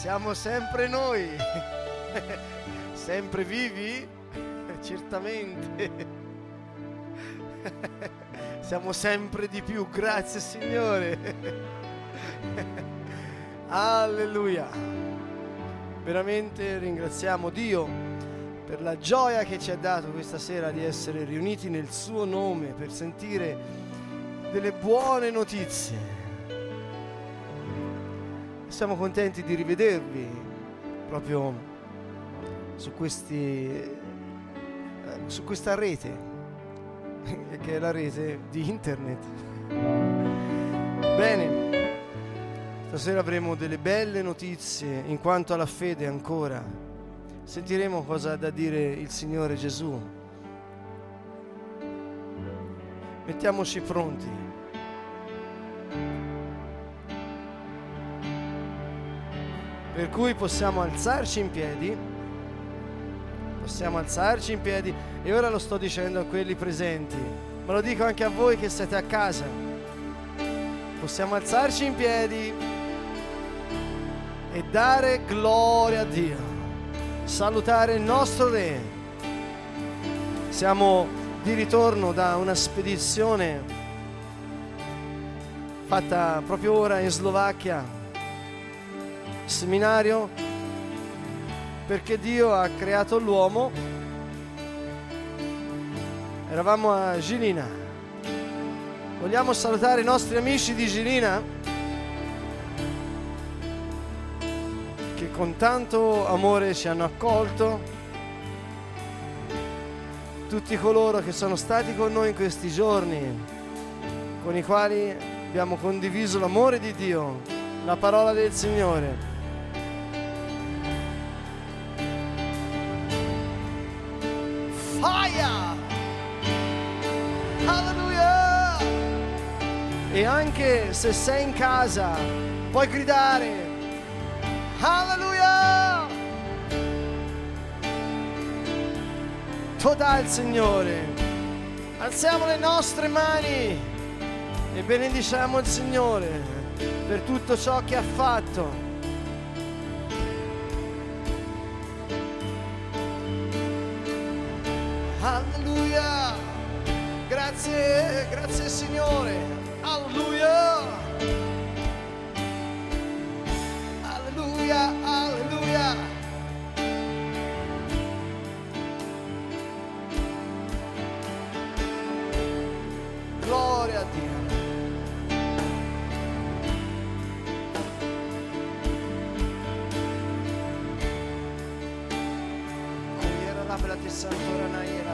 Siamo sempre noi, sempre vivi? Certamente. Siamo sempre di più, grazie Signore. Alleluia. Veramente ringraziamo Dio per la gioia che ci ha dato questa sera di essere riuniti nel suo nome per sentire delle buone notizie siamo contenti di rivedervi proprio su, questi, eh, su questa rete, che è la rete di internet. Bene, stasera avremo delle belle notizie in quanto alla fede ancora. Sentiremo cosa ha da dire il Signore Gesù. Mettiamoci pronti. Per cui possiamo alzarci in piedi, possiamo alzarci in piedi. E ora lo sto dicendo a quelli presenti, ma lo dico anche a voi che siete a casa. Possiamo alzarci in piedi e dare gloria a Dio, salutare il nostro Re. Siamo di ritorno da una spedizione fatta proprio ora in Slovacchia seminario perché Dio ha creato l'uomo. Eravamo a Gilina. Vogliamo salutare i nostri amici di Gilina che con tanto amore ci hanno accolto. Tutti coloro che sono stati con noi in questi giorni, con i quali abbiamo condiviso l'amore di Dio, la parola del Signore. E anche se sei in casa, puoi gridare, Alleluia! Toda il Signore. Alziamo le nostre mani e benediciamo il Signore per tutto ciò che ha fatto. Alleluia! Grazie, grazie Signore. Gloria a Dio. Era la bella santora na era,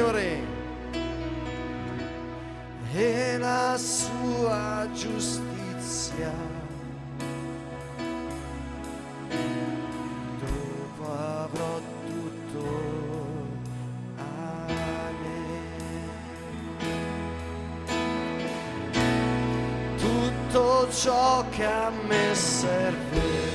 regno, mio re, e la sua giustizia. Dopo avrò. Tutto ciò che a me serve.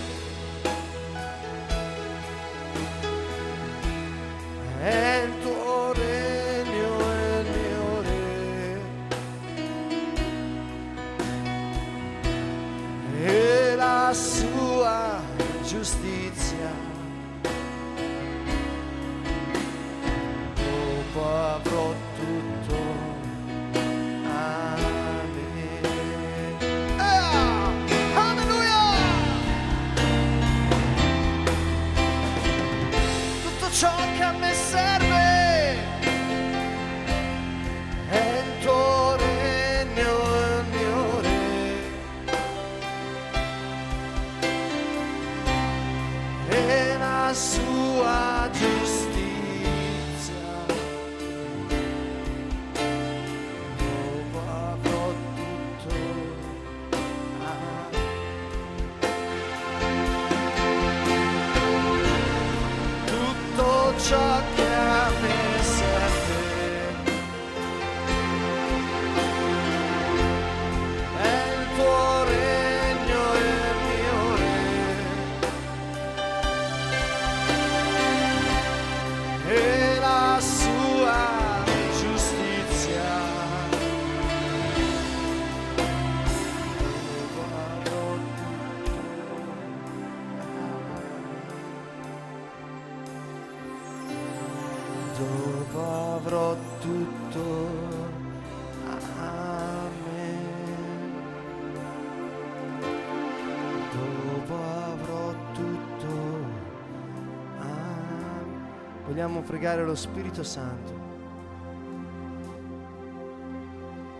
Pregare lo Spirito Santo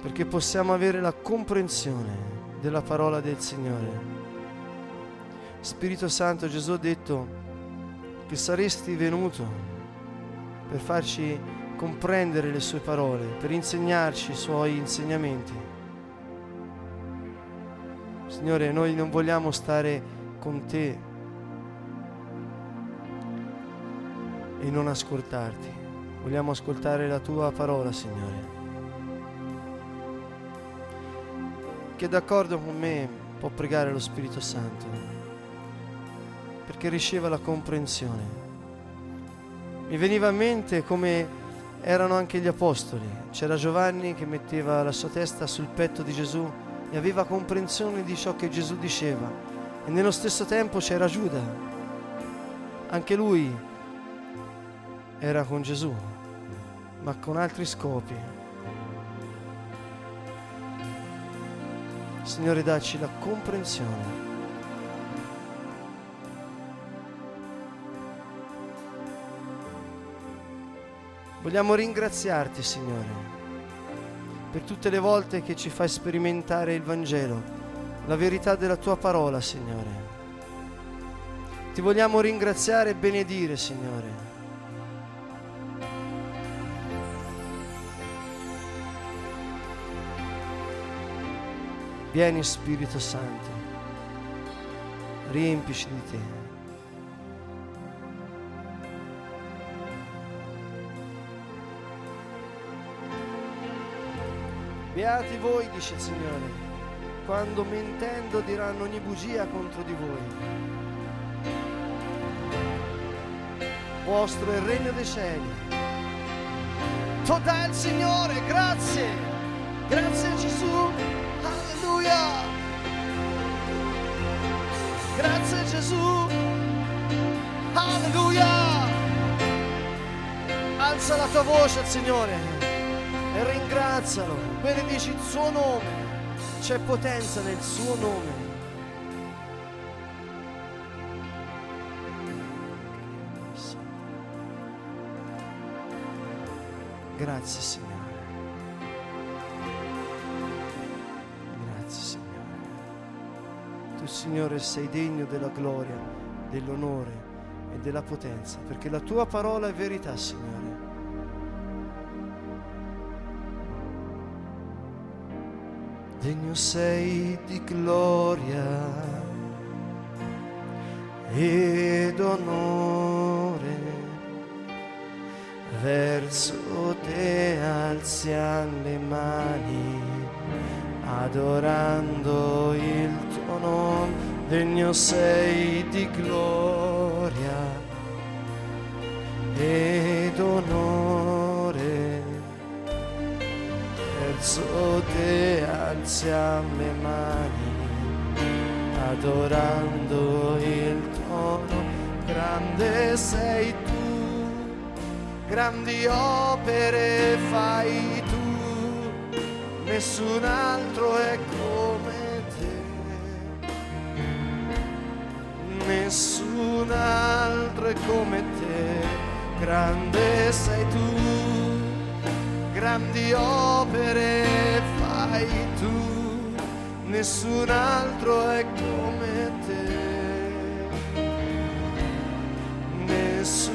perché possiamo avere la comprensione della parola del Signore. Spirito Santo, Gesù ha detto che saresti venuto per farci comprendere le sue parole, per insegnarci i suoi insegnamenti. Signore, noi non vogliamo stare con te e non ascoltarti. Vogliamo ascoltare la tua parola, Signore. Che d'accordo con me può pregare lo Spirito Santo, perché riceva la comprensione. Mi veniva in mente come erano anche gli apostoli. C'era Giovanni che metteva la sua testa sul petto di Gesù e aveva comprensione di ciò che Gesù diceva. E nello stesso tempo c'era Giuda. Anche lui era con Gesù, ma con altri scopi. Signore, dacci la comprensione. Vogliamo ringraziarti, Signore, per tutte le volte che ci fai sperimentare il Vangelo, la verità della tua parola, Signore. Ti vogliamo ringraziare e benedire, Signore. Vieni Spirito Santo, riempici di te. Beati voi, dice il Signore, quando mentendo diranno ogni bugia contro di voi. Vostro è il regno dei cieli. Totale Signore, grazie. Grazie Gesù. Alleluia. Grazie Gesù. Alleluia. Alza la tua voce al Signore e ringrazialo, benedici il suo nome, c'è potenza nel suo nome. Grazie Signore. Signore sei degno della gloria, dell'onore e della potenza, perché la tua parola è verità Signore. degno sei di gloria ed onore. Verso te alziamo le mani, adorando il tuo nome, degno sei di gloria ed onore. Verso te alziamo le mani, adorando il tuo nome. Grande sei tu, grandi opere fai tu, nessun altro è come Nessun altro è come te, grande sei tu, grandi opere fai tu, nessun altro è come te. Nessun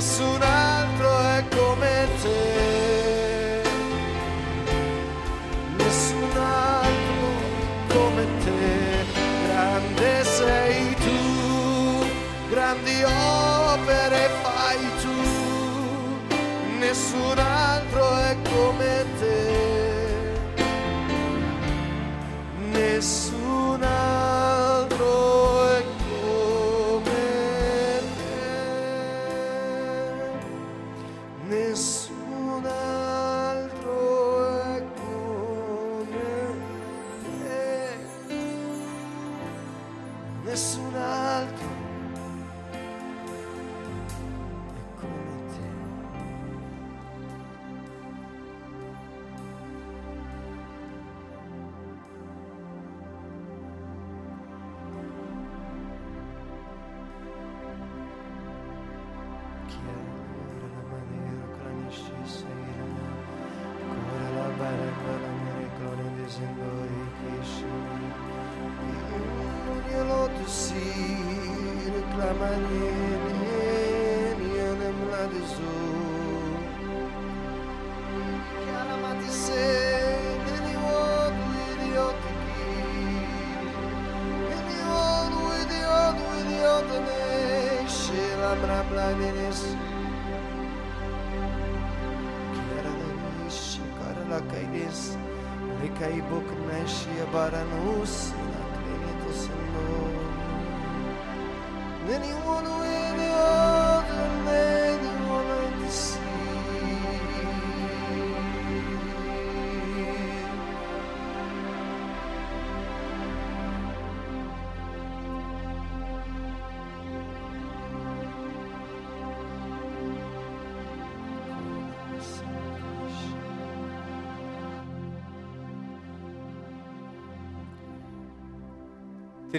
nessun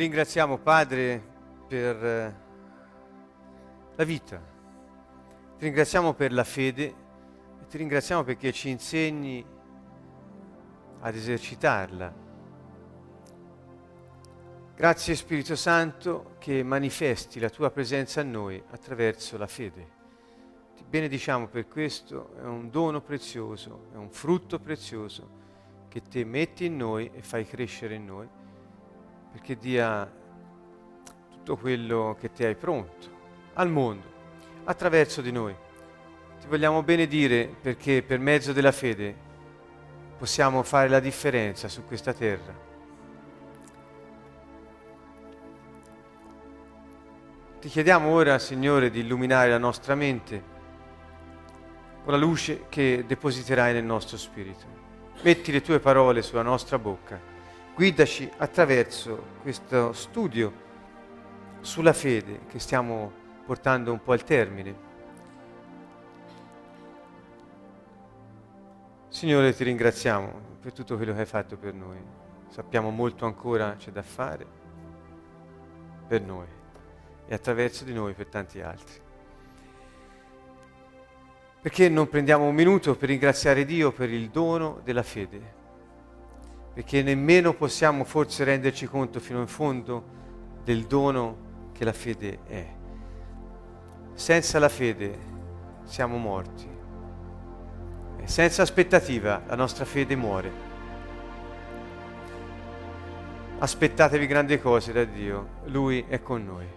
ringraziamo Padre per eh, la vita, ti ringraziamo per la fede e ti ringraziamo perché ci insegni ad esercitarla. Grazie Spirito Santo che manifesti la tua presenza a noi attraverso la fede. Ti benediciamo per questo, è un dono prezioso, è un frutto prezioso che te metti in noi e fai crescere in noi perché dia tutto quello che ti hai pronto al mondo, attraverso di noi. Ti vogliamo benedire perché per mezzo della fede possiamo fare la differenza su questa terra. Ti chiediamo ora, Signore, di illuminare la nostra mente con la luce che depositerai nel nostro spirito. Metti le tue parole sulla nostra bocca Guidaci attraverso questo studio sulla fede che stiamo portando un po' al termine. Signore, ti ringraziamo per tutto quello che hai fatto per noi. Sappiamo molto ancora c'è da fare per noi e attraverso di noi per tanti altri. Perché non prendiamo un minuto per ringraziare Dio per il dono della fede? Perché nemmeno possiamo forse renderci conto fino in fondo del dono che la fede è. Senza la fede siamo morti. E senza aspettativa la nostra fede muore. Aspettatevi grandi cose da Dio, Lui è con noi.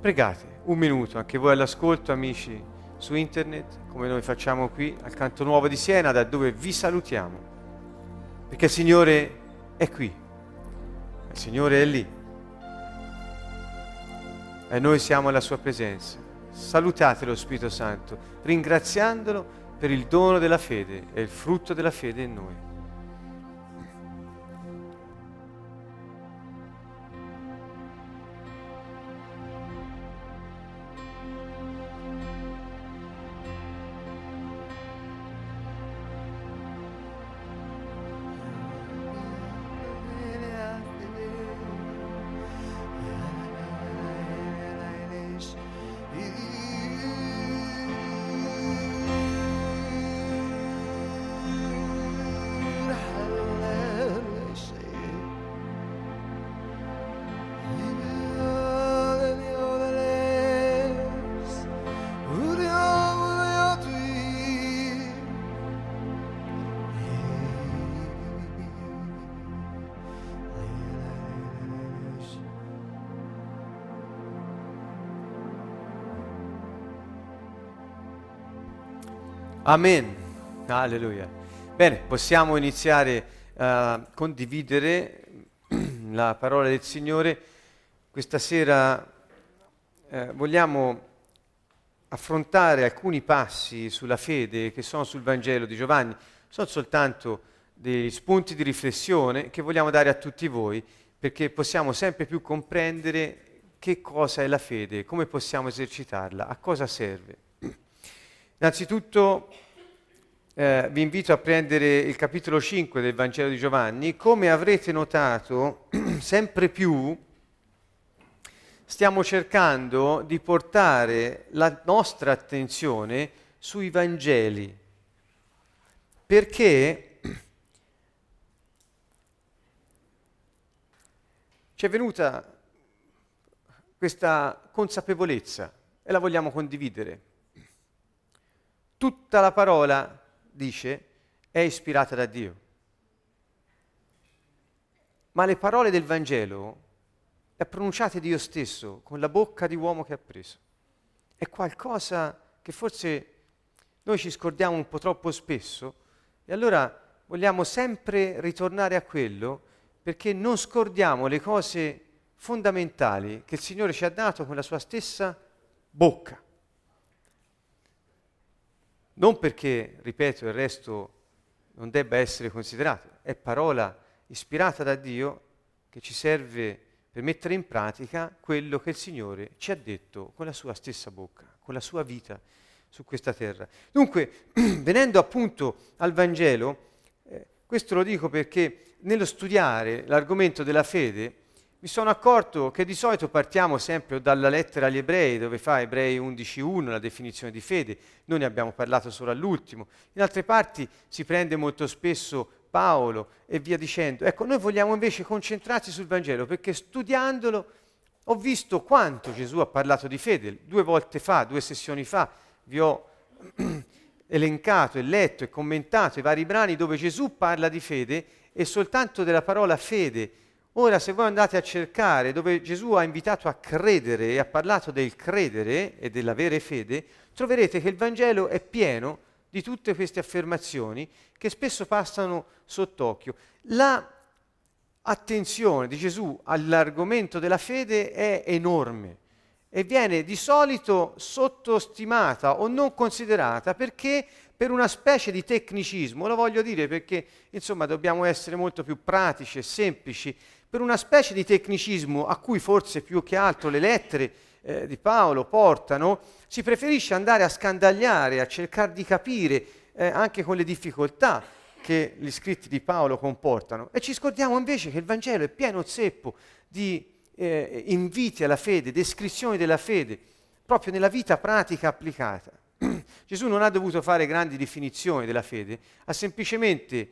Pregate un minuto, anche voi all'ascolto, amici, su internet, come noi facciamo qui al Canto Nuovo di Siena, da dove vi salutiamo perché il Signore è qui, il Signore è lì e noi siamo alla sua presenza. Salutate lo Spirito Santo, ringraziandolo per il dono della fede e il frutto della fede in noi. Amen. Alleluia. Bene, possiamo iniziare a condividere la parola del Signore. Questa sera eh, vogliamo affrontare alcuni passi sulla fede che sono sul Vangelo di Giovanni. Sono soltanto degli spunti di riflessione che vogliamo dare a tutti voi perché possiamo sempre più comprendere che cosa è la fede, come possiamo esercitarla, a cosa serve. Innanzitutto eh, vi invito a prendere il capitolo 5 del Vangelo di Giovanni. Come avrete notato, sempre più stiamo cercando di portare la nostra attenzione sui Vangeli, perché ci è venuta questa consapevolezza e la vogliamo condividere. Tutta la parola, dice, è ispirata da Dio. Ma le parole del Vangelo le ha pronunciate Dio stesso con la bocca di uomo che ha preso. È qualcosa che forse noi ci scordiamo un po' troppo spesso e allora vogliamo sempre ritornare a quello perché non scordiamo le cose fondamentali che il Signore ci ha dato con la sua stessa bocca. Non perché, ripeto, il resto non debba essere considerato, è parola ispirata da Dio che ci serve per mettere in pratica quello che il Signore ci ha detto con la sua stessa bocca, con la sua vita su questa terra. Dunque, venendo appunto al Vangelo, eh, questo lo dico perché nello studiare l'argomento della fede, mi sono accorto che di solito partiamo sempre dalla lettera agli ebrei, dove fa Ebrei 11.1 la definizione di fede, noi ne abbiamo parlato solo all'ultimo, in altre parti si prende molto spesso Paolo e via dicendo. Ecco, noi vogliamo invece concentrarci sul Vangelo perché studiandolo ho visto quanto Gesù ha parlato di fede. Due volte fa, due sessioni fa, vi ho elencato e letto e commentato i vari brani dove Gesù parla di fede e soltanto della parola fede. Ora, se voi andate a cercare dove Gesù ha invitato a credere e ha parlato del credere e dell'avere fede, troverete che il Vangelo è pieno di tutte queste affermazioni che spesso passano sott'occhio. La attenzione di Gesù all'argomento della fede è enorme e viene di solito sottostimata o non considerata perché per una specie di tecnicismo, lo voglio dire perché insomma dobbiamo essere molto più pratici e semplici, per una specie di tecnicismo a cui forse più che altro le lettere eh, di Paolo portano, si preferisce andare a scandagliare, a cercare di capire eh, anche con le difficoltà che gli scritti di Paolo comportano. E ci scordiamo invece che il Vangelo è pieno zeppo di eh, inviti alla fede, descrizioni della fede, proprio nella vita pratica applicata. Gesù non ha dovuto fare grandi definizioni della fede, ha semplicemente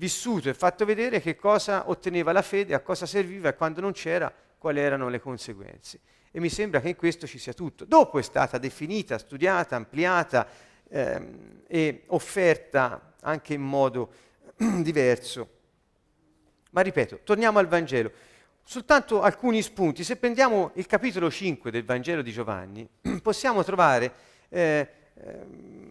vissuto e fatto vedere che cosa otteneva la fede, a cosa serviva e quando non c'era quali erano le conseguenze. E mi sembra che in questo ci sia tutto. Dopo è stata definita, studiata, ampliata ehm, e offerta anche in modo diverso. Ma ripeto, torniamo al Vangelo. Soltanto alcuni spunti. Se prendiamo il capitolo 5 del Vangelo di Giovanni, possiamo trovare eh, eh,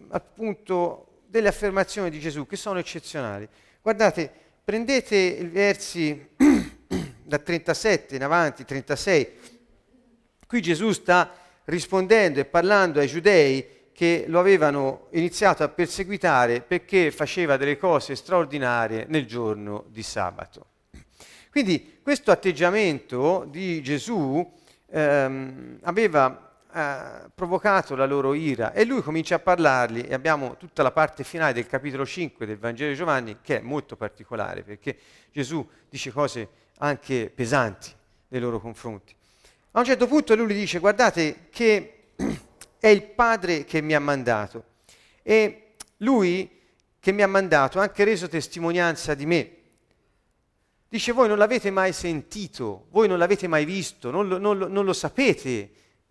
appunto delle affermazioni di Gesù che sono eccezionali. Guardate, prendete i versi da 37 in avanti, 36. Qui Gesù sta rispondendo e parlando ai giudei che lo avevano iniziato a perseguitare perché faceva delle cose straordinarie nel giorno di sabato. Quindi questo atteggiamento di Gesù ehm, aveva provocato la loro ira e lui comincia a parlargli e abbiamo tutta la parte finale del capitolo 5 del Vangelo di Giovanni che è molto particolare perché Gesù dice cose anche pesanti nei loro confronti. A un certo punto lui gli dice guardate che è il Padre che mi ha mandato. E lui che mi ha mandato ha anche reso testimonianza di me. Dice, voi non l'avete mai sentito, voi non l'avete mai visto, non lo, non lo, non lo sapete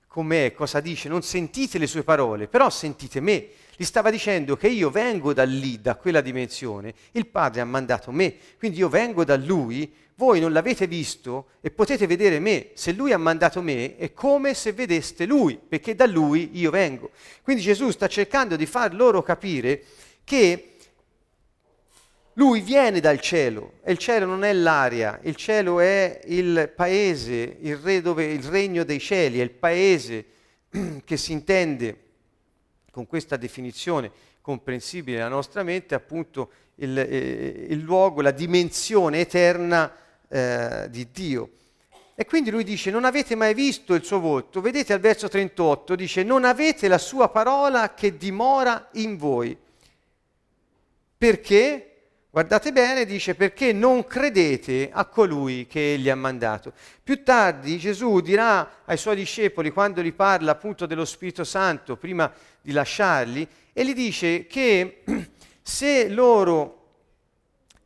com'è, cosa dice, non sentite le sue parole, però sentite me. Gli stava dicendo che io vengo da lì, da quella dimensione, il Padre ha mandato me, quindi io vengo da Lui, voi non l'avete visto e potete vedere me. Se lui ha mandato me è come se vedeste lui, perché da lui io vengo. Quindi Gesù sta cercando di far loro capire che lui viene dal cielo e il cielo non è l'aria, il cielo è il paese, il, re dove, il regno dei cieli, è il paese che si intende con questa definizione comprensibile alla nostra mente, appunto il, eh, il luogo, la dimensione eterna eh, di Dio. E quindi lui dice, non avete mai visto il suo volto. Vedete al verso 38, dice, non avete la sua parola che dimora in voi. Perché? Guardate bene, dice, perché non credete a colui che egli ha mandato. Più tardi Gesù dirà ai suoi discepoli, quando gli parla appunto dello Spirito Santo, prima di lasciarli, e gli dice che se loro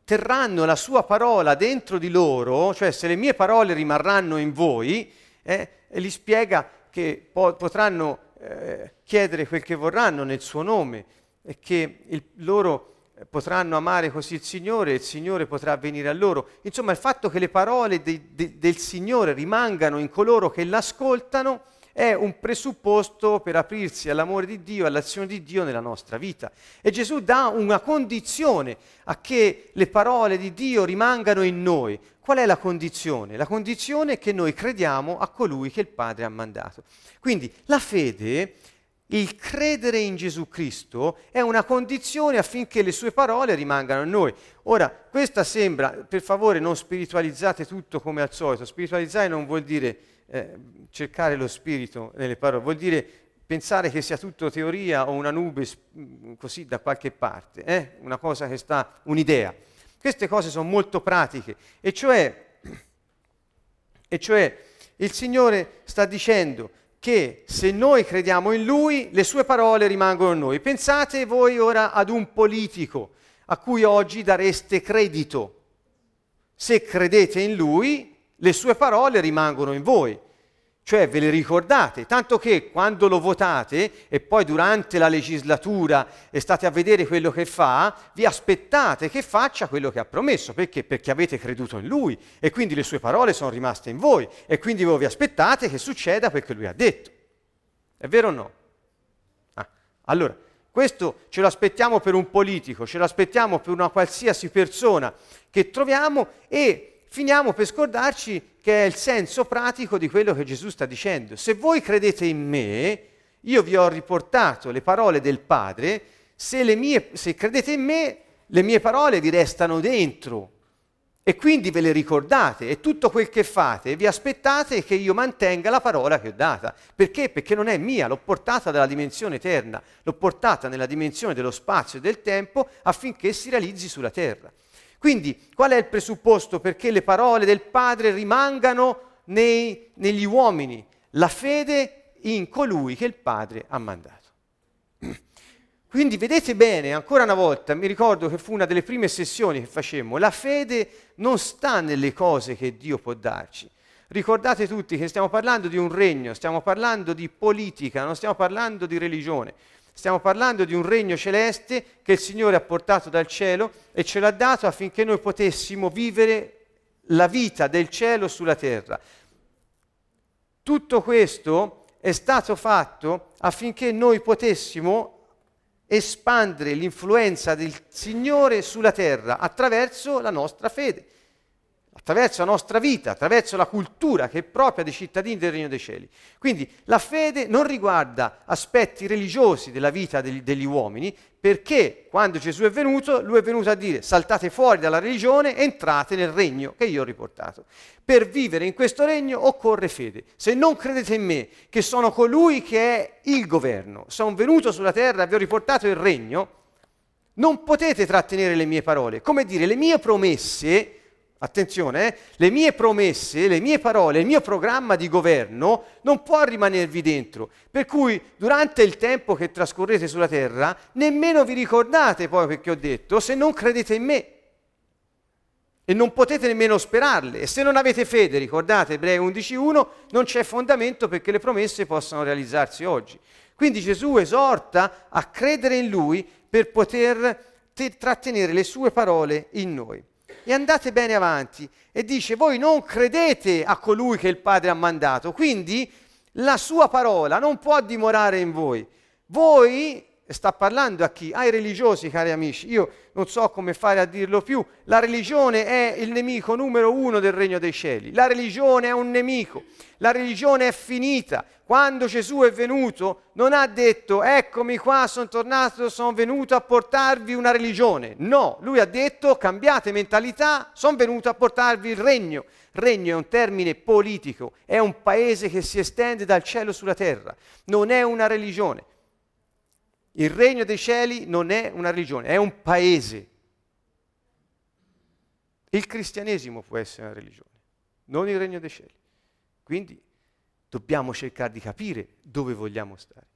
terranno la sua parola dentro di loro, cioè se le mie parole rimarranno in voi, eh, gli spiega che po- potranno eh, chiedere quel che vorranno nel suo nome e che il, loro potranno amare così il Signore e il Signore potrà venire a loro. Insomma, il fatto che le parole de, de, del Signore rimangano in coloro che l'ascoltano è un presupposto per aprirsi all'amore di Dio, all'azione di Dio nella nostra vita. E Gesù dà una condizione a che le parole di Dio rimangano in noi. Qual è la condizione? La condizione è che noi crediamo a colui che il Padre ha mandato. Quindi la fede il credere in Gesù Cristo è una condizione affinché le sue parole rimangano in noi. Ora, questa sembra, per favore non spiritualizzate tutto come al solito, spiritualizzare non vuol dire eh, cercare lo spirito nelle parole, vuol dire pensare che sia tutto teoria o una nube così da qualche parte, eh? una cosa che sta, un'idea. Queste cose sono molto pratiche, e cioè, e cioè il Signore sta dicendo che se noi crediamo in Lui, le sue parole rimangono in noi. Pensate voi ora ad un politico a cui oggi dareste credito. Se credete in Lui, le sue parole rimangono in voi. Cioè ve le ricordate, tanto che quando lo votate e poi durante la legislatura e state a vedere quello che fa, vi aspettate che faccia quello che ha promesso. Perché? Perché avete creduto in lui e quindi le sue parole sono rimaste in voi e quindi voi vi aspettate che succeda quel che lui ha detto. È vero o no? Ah, allora, questo ce lo aspettiamo per un politico, ce lo aspettiamo per una qualsiasi persona che troviamo e finiamo per scordarci che è il senso pratico di quello che Gesù sta dicendo. Se voi credete in me, io vi ho riportato le parole del Padre, se, mie, se credete in me, le mie parole vi restano dentro e quindi ve le ricordate e tutto quel che fate vi aspettate che io mantenga la parola che ho data. Perché? Perché non è mia, l'ho portata dalla dimensione eterna, l'ho portata nella dimensione dello spazio e del tempo affinché si realizzi sulla terra. Quindi qual è il presupposto perché le parole del Padre rimangano nei, negli uomini? La fede in colui che il Padre ha mandato. Quindi vedete bene, ancora una volta, mi ricordo che fu una delle prime sessioni che facemmo, la fede non sta nelle cose che Dio può darci. Ricordate tutti che stiamo parlando di un regno, stiamo parlando di politica, non stiamo parlando di religione. Stiamo parlando di un regno celeste che il Signore ha portato dal cielo e ce l'ha dato affinché noi potessimo vivere la vita del cielo sulla terra. Tutto questo è stato fatto affinché noi potessimo espandere l'influenza del Signore sulla terra attraverso la nostra fede attraverso la nostra vita, attraverso la cultura che è propria dei cittadini del Regno dei Cieli. Quindi la fede non riguarda aspetti religiosi della vita degli, degli uomini, perché quando Gesù è venuto, lui è venuto a dire saltate fuori dalla religione, entrate nel regno che io ho riportato. Per vivere in questo regno occorre fede. Se non credete in me, che sono colui che è il governo, sono venuto sulla terra e vi ho riportato il regno, non potete trattenere le mie parole. Come dire, le mie promesse attenzione, eh, le mie promesse, le mie parole, il mio programma di governo non può rimanervi dentro. Per cui durante il tempo che trascorrete sulla terra, nemmeno vi ricordate poi quel che ho detto se non credete in me. E non potete nemmeno sperarle. E se non avete fede, ricordate Ebrei 11.1, non c'è fondamento perché le promesse possano realizzarsi oggi. Quindi Gesù esorta a credere in Lui per poter te- trattenere le sue parole in noi e andate bene avanti. E dice, voi non credete a colui che il Padre ha mandato, quindi la sua parola non può dimorare in voi. Voi sta parlando a chi? Ai religiosi, cari amici. Io non so come fare a dirlo più. La religione è il nemico numero uno del regno dei cieli. La religione è un nemico. La religione è finita. Quando Gesù è venuto non ha detto eccomi qua, sono tornato, sono venuto a portarvi una religione. No, lui ha detto cambiate mentalità, sono venuto a portarvi il regno. Regno è un termine politico, è un paese che si estende dal cielo sulla terra, non è una religione. Il regno dei cieli non è una religione, è un paese. Il cristianesimo può essere una religione, non il regno dei cieli. Quindi dobbiamo cercare di capire dove vogliamo stare.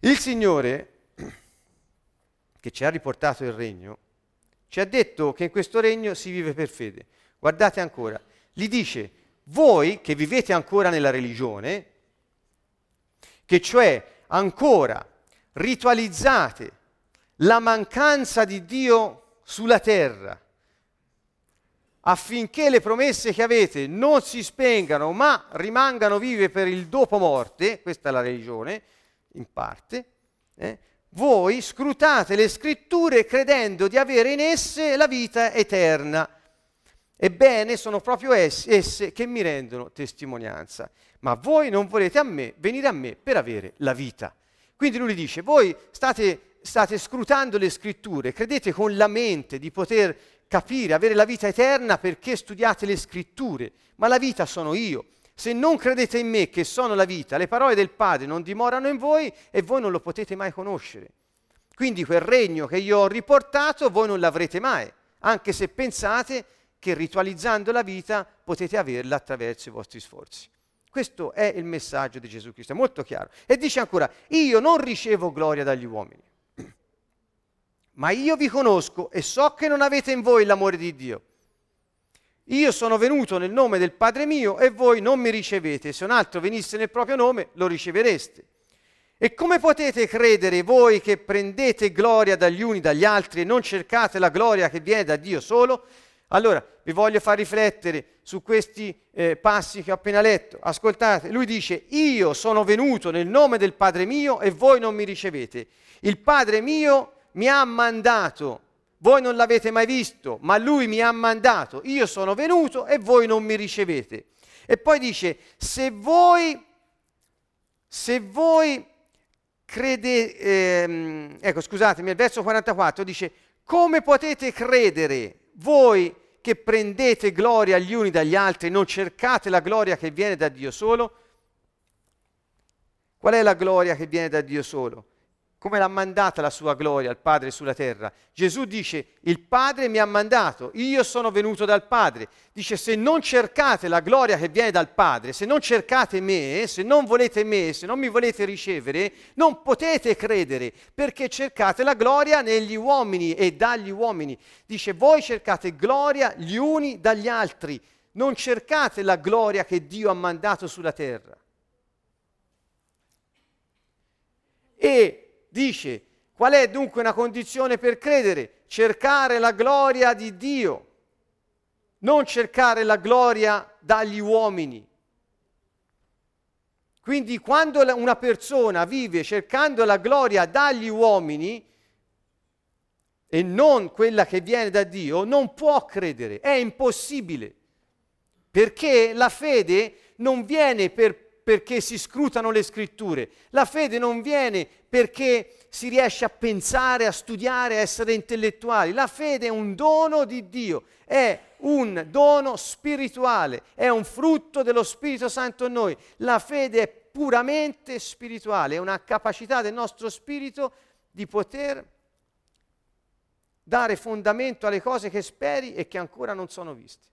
Il Signore, che ci ha riportato il regno, ci ha detto che in questo regno si vive per fede. Guardate ancora, gli dice, voi che vivete ancora nella religione, che cioè ancora ritualizzate la mancanza di Dio sulla terra affinché le promesse che avete non si spengano ma rimangano vive per il dopo morte, questa è la religione in parte, eh, voi scrutate le scritture credendo di avere in esse la vita eterna. Ebbene, sono proprio esse, esse che mi rendono testimonianza ma voi non volete a me, venire a me per avere la vita. Quindi lui dice, voi state, state scrutando le scritture, credete con la mente di poter capire, avere la vita eterna perché studiate le scritture, ma la vita sono io. Se non credete in me che sono la vita, le parole del Padre non dimorano in voi e voi non lo potete mai conoscere. Quindi quel regno che io ho riportato voi non l'avrete mai, anche se pensate che ritualizzando la vita potete averla attraverso i vostri sforzi. Questo è il messaggio di Gesù Cristo, è molto chiaro. E dice ancora, io non ricevo gloria dagli uomini, ma io vi conosco e so che non avete in voi l'amore di Dio. Io sono venuto nel nome del Padre mio e voi non mi ricevete. Se un altro venisse nel proprio nome, lo ricevereste. E come potete credere voi che prendete gloria dagli uni dagli altri e non cercate la gloria che viene da Dio solo? Allora, vi voglio far riflettere su questi eh, passi che ho appena letto. Ascoltate, lui dice, io sono venuto nel nome del Padre mio e voi non mi ricevete. Il Padre mio mi ha mandato, voi non l'avete mai visto, ma lui mi ha mandato, io sono venuto e voi non mi ricevete. E poi dice, se voi, se voi credete, ehm, ecco scusatemi, il verso 44 dice, come potete credere voi che prendete gloria gli uni dagli altri, non cercate la gloria che viene da Dio solo? Qual è la gloria che viene da Dio solo? Come l'ha mandata la sua gloria al Padre sulla terra. Gesù dice, il Padre mi ha mandato, io sono venuto dal Padre. Dice, se non cercate la gloria che viene dal Padre, se non cercate me, se non volete me, se non mi volete ricevere, non potete credere, perché cercate la gloria negli uomini e dagli uomini. Dice, voi cercate gloria gli uni dagli altri, non cercate la gloria che Dio ha mandato sulla terra. E Dice, qual è dunque una condizione per credere? Cercare la gloria di Dio, non cercare la gloria dagli uomini. Quindi quando una persona vive cercando la gloria dagli uomini e non quella che viene da Dio, non può credere, è impossibile, perché la fede non viene per perché si scrutano le scritture. La fede non viene perché si riesce a pensare, a studiare, a essere intellettuali. La fede è un dono di Dio, è un dono spirituale, è un frutto dello Spirito Santo in noi. La fede è puramente spirituale, è una capacità del nostro spirito di poter dare fondamento alle cose che speri e che ancora non sono viste.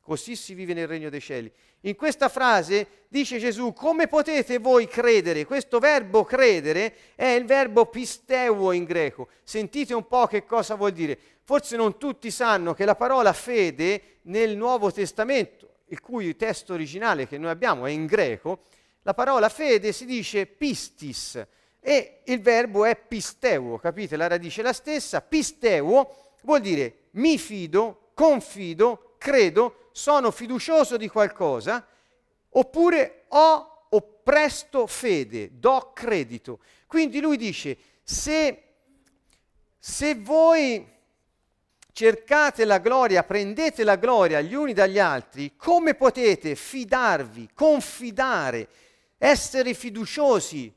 Così si vive nel regno dei cieli. In questa frase dice Gesù, come potete voi credere? Questo verbo credere è il verbo pisteuo in greco. Sentite un po' che cosa vuol dire. Forse non tutti sanno che la parola fede nel Nuovo Testamento, il cui testo originale che noi abbiamo è in greco, la parola fede si dice pistis e il verbo è pisteuo, capite? La radice è la stessa. Pisteuo vuol dire mi fido, confido, credo, sono fiducioso di qualcosa, oppure ho o presto fede, do credito. Quindi lui dice, se, se voi cercate la gloria, prendete la gloria gli uni dagli altri, come potete fidarvi, confidare, essere fiduciosi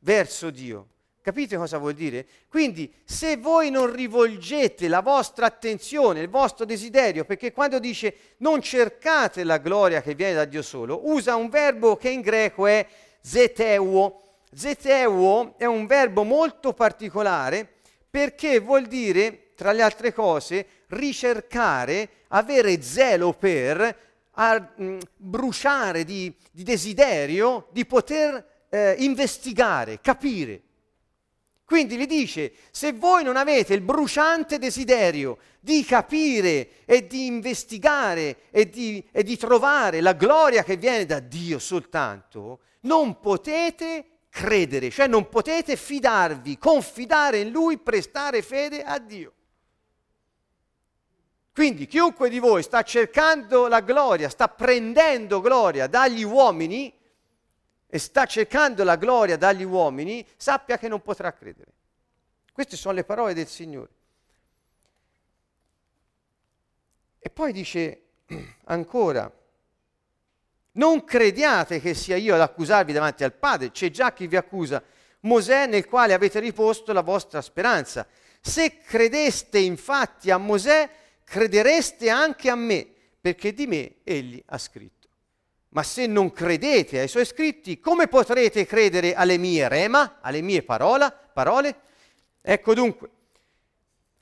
verso Dio? Capite cosa vuol dire? Quindi se voi non rivolgete la vostra attenzione, il vostro desiderio, perché quando dice non cercate la gloria che viene da Dio solo, usa un verbo che in greco è zeteuo. Zeteuo è un verbo molto particolare perché vuol dire, tra le altre cose, ricercare, avere zelo per, a, mh, bruciare di, di, desiderio di poter eh, investigare, capire. Quindi gli dice, se voi non avete il bruciante desiderio di capire e di investigare e di, e di trovare la gloria che viene da Dio soltanto, non potete credere, cioè non potete fidarvi, confidare in Lui, prestare fede a Dio. Quindi chiunque di voi sta cercando la gloria, sta prendendo gloria dagli uomini, e sta cercando la gloria dagli uomini, sappia che non potrà credere. Queste sono le parole del Signore. E poi dice ancora, non crediate che sia io ad accusarvi davanti al Padre, c'è già chi vi accusa, Mosè nel quale avete riposto la vostra speranza. Se credeste infatti a Mosè, credereste anche a me, perché di me egli ha scritto. Ma se non credete ai suoi scritti, come potrete credere alle mie rema, alle mie parola, parole? Ecco dunque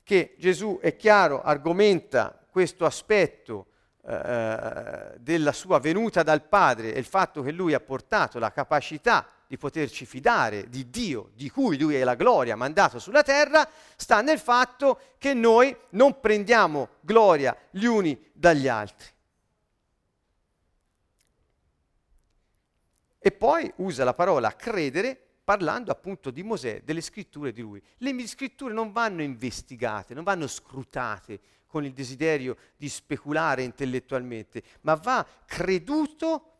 che Gesù è chiaro, argomenta questo aspetto eh, della sua venuta dal Padre e il fatto che lui ha portato la capacità di poterci fidare di Dio, di cui lui è la gloria mandato sulla terra, sta nel fatto che noi non prendiamo gloria gli uni dagli altri. E poi usa la parola credere parlando appunto di Mosè, delle scritture di lui. Le scritture non vanno investigate, non vanno scrutate con il desiderio di speculare intellettualmente, ma va creduto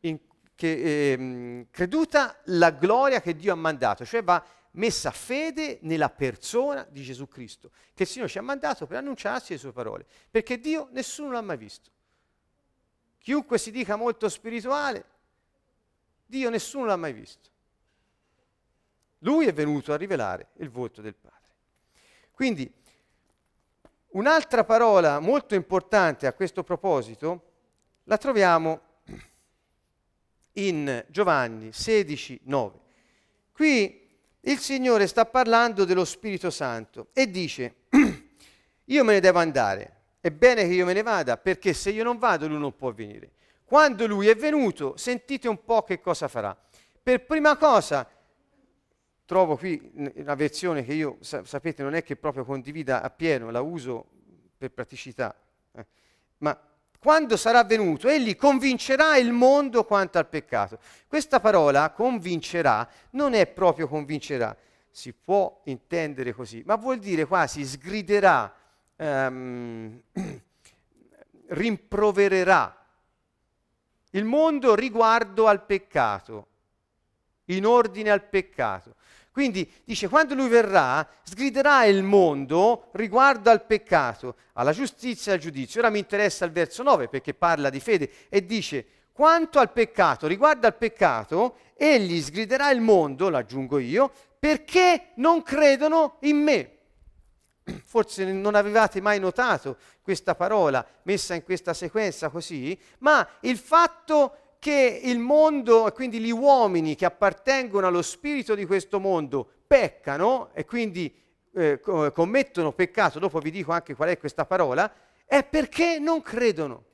in, che, ehm, creduta la gloria che Dio ha mandato, cioè va messa fede nella persona di Gesù Cristo, che il Signore ci ha mandato per annunciarci le sue parole, perché Dio nessuno l'ha mai visto. Chiunque si dica molto spirituale Dio nessuno l'ha mai visto. Lui è venuto a rivelare il volto del Padre. Quindi un'altra parola molto importante a questo proposito la troviamo in Giovanni 16, 9. Qui il Signore sta parlando dello Spirito Santo e dice, io me ne devo andare, è bene che io me ne vada perché se io non vado lui non può venire. Quando lui è venuto, sentite un po' che cosa farà. Per prima cosa, trovo qui una versione che io, sapete, non è che proprio condivida appieno, la uso per praticità, eh. ma quando sarà venuto, egli convincerà il mondo quanto al peccato. Questa parola, convincerà, non è proprio convincerà, si può intendere così, ma vuol dire quasi sgriderà, ehm, rimprovererà il mondo riguardo al peccato, in ordine al peccato. Quindi dice, quando lui verrà, sgriderà il mondo riguardo al peccato, alla giustizia e al giudizio. Ora mi interessa il verso 9 perché parla di fede e dice, quanto al peccato, riguardo al peccato, egli sgriderà il mondo, l'aggiungo io, perché non credono in me. Forse non avevate mai notato questa parola messa in questa sequenza così, ma il fatto che il mondo e quindi gli uomini che appartengono allo spirito di questo mondo peccano e quindi eh, commettono peccato, dopo vi dico anche qual è questa parola, è perché non credono.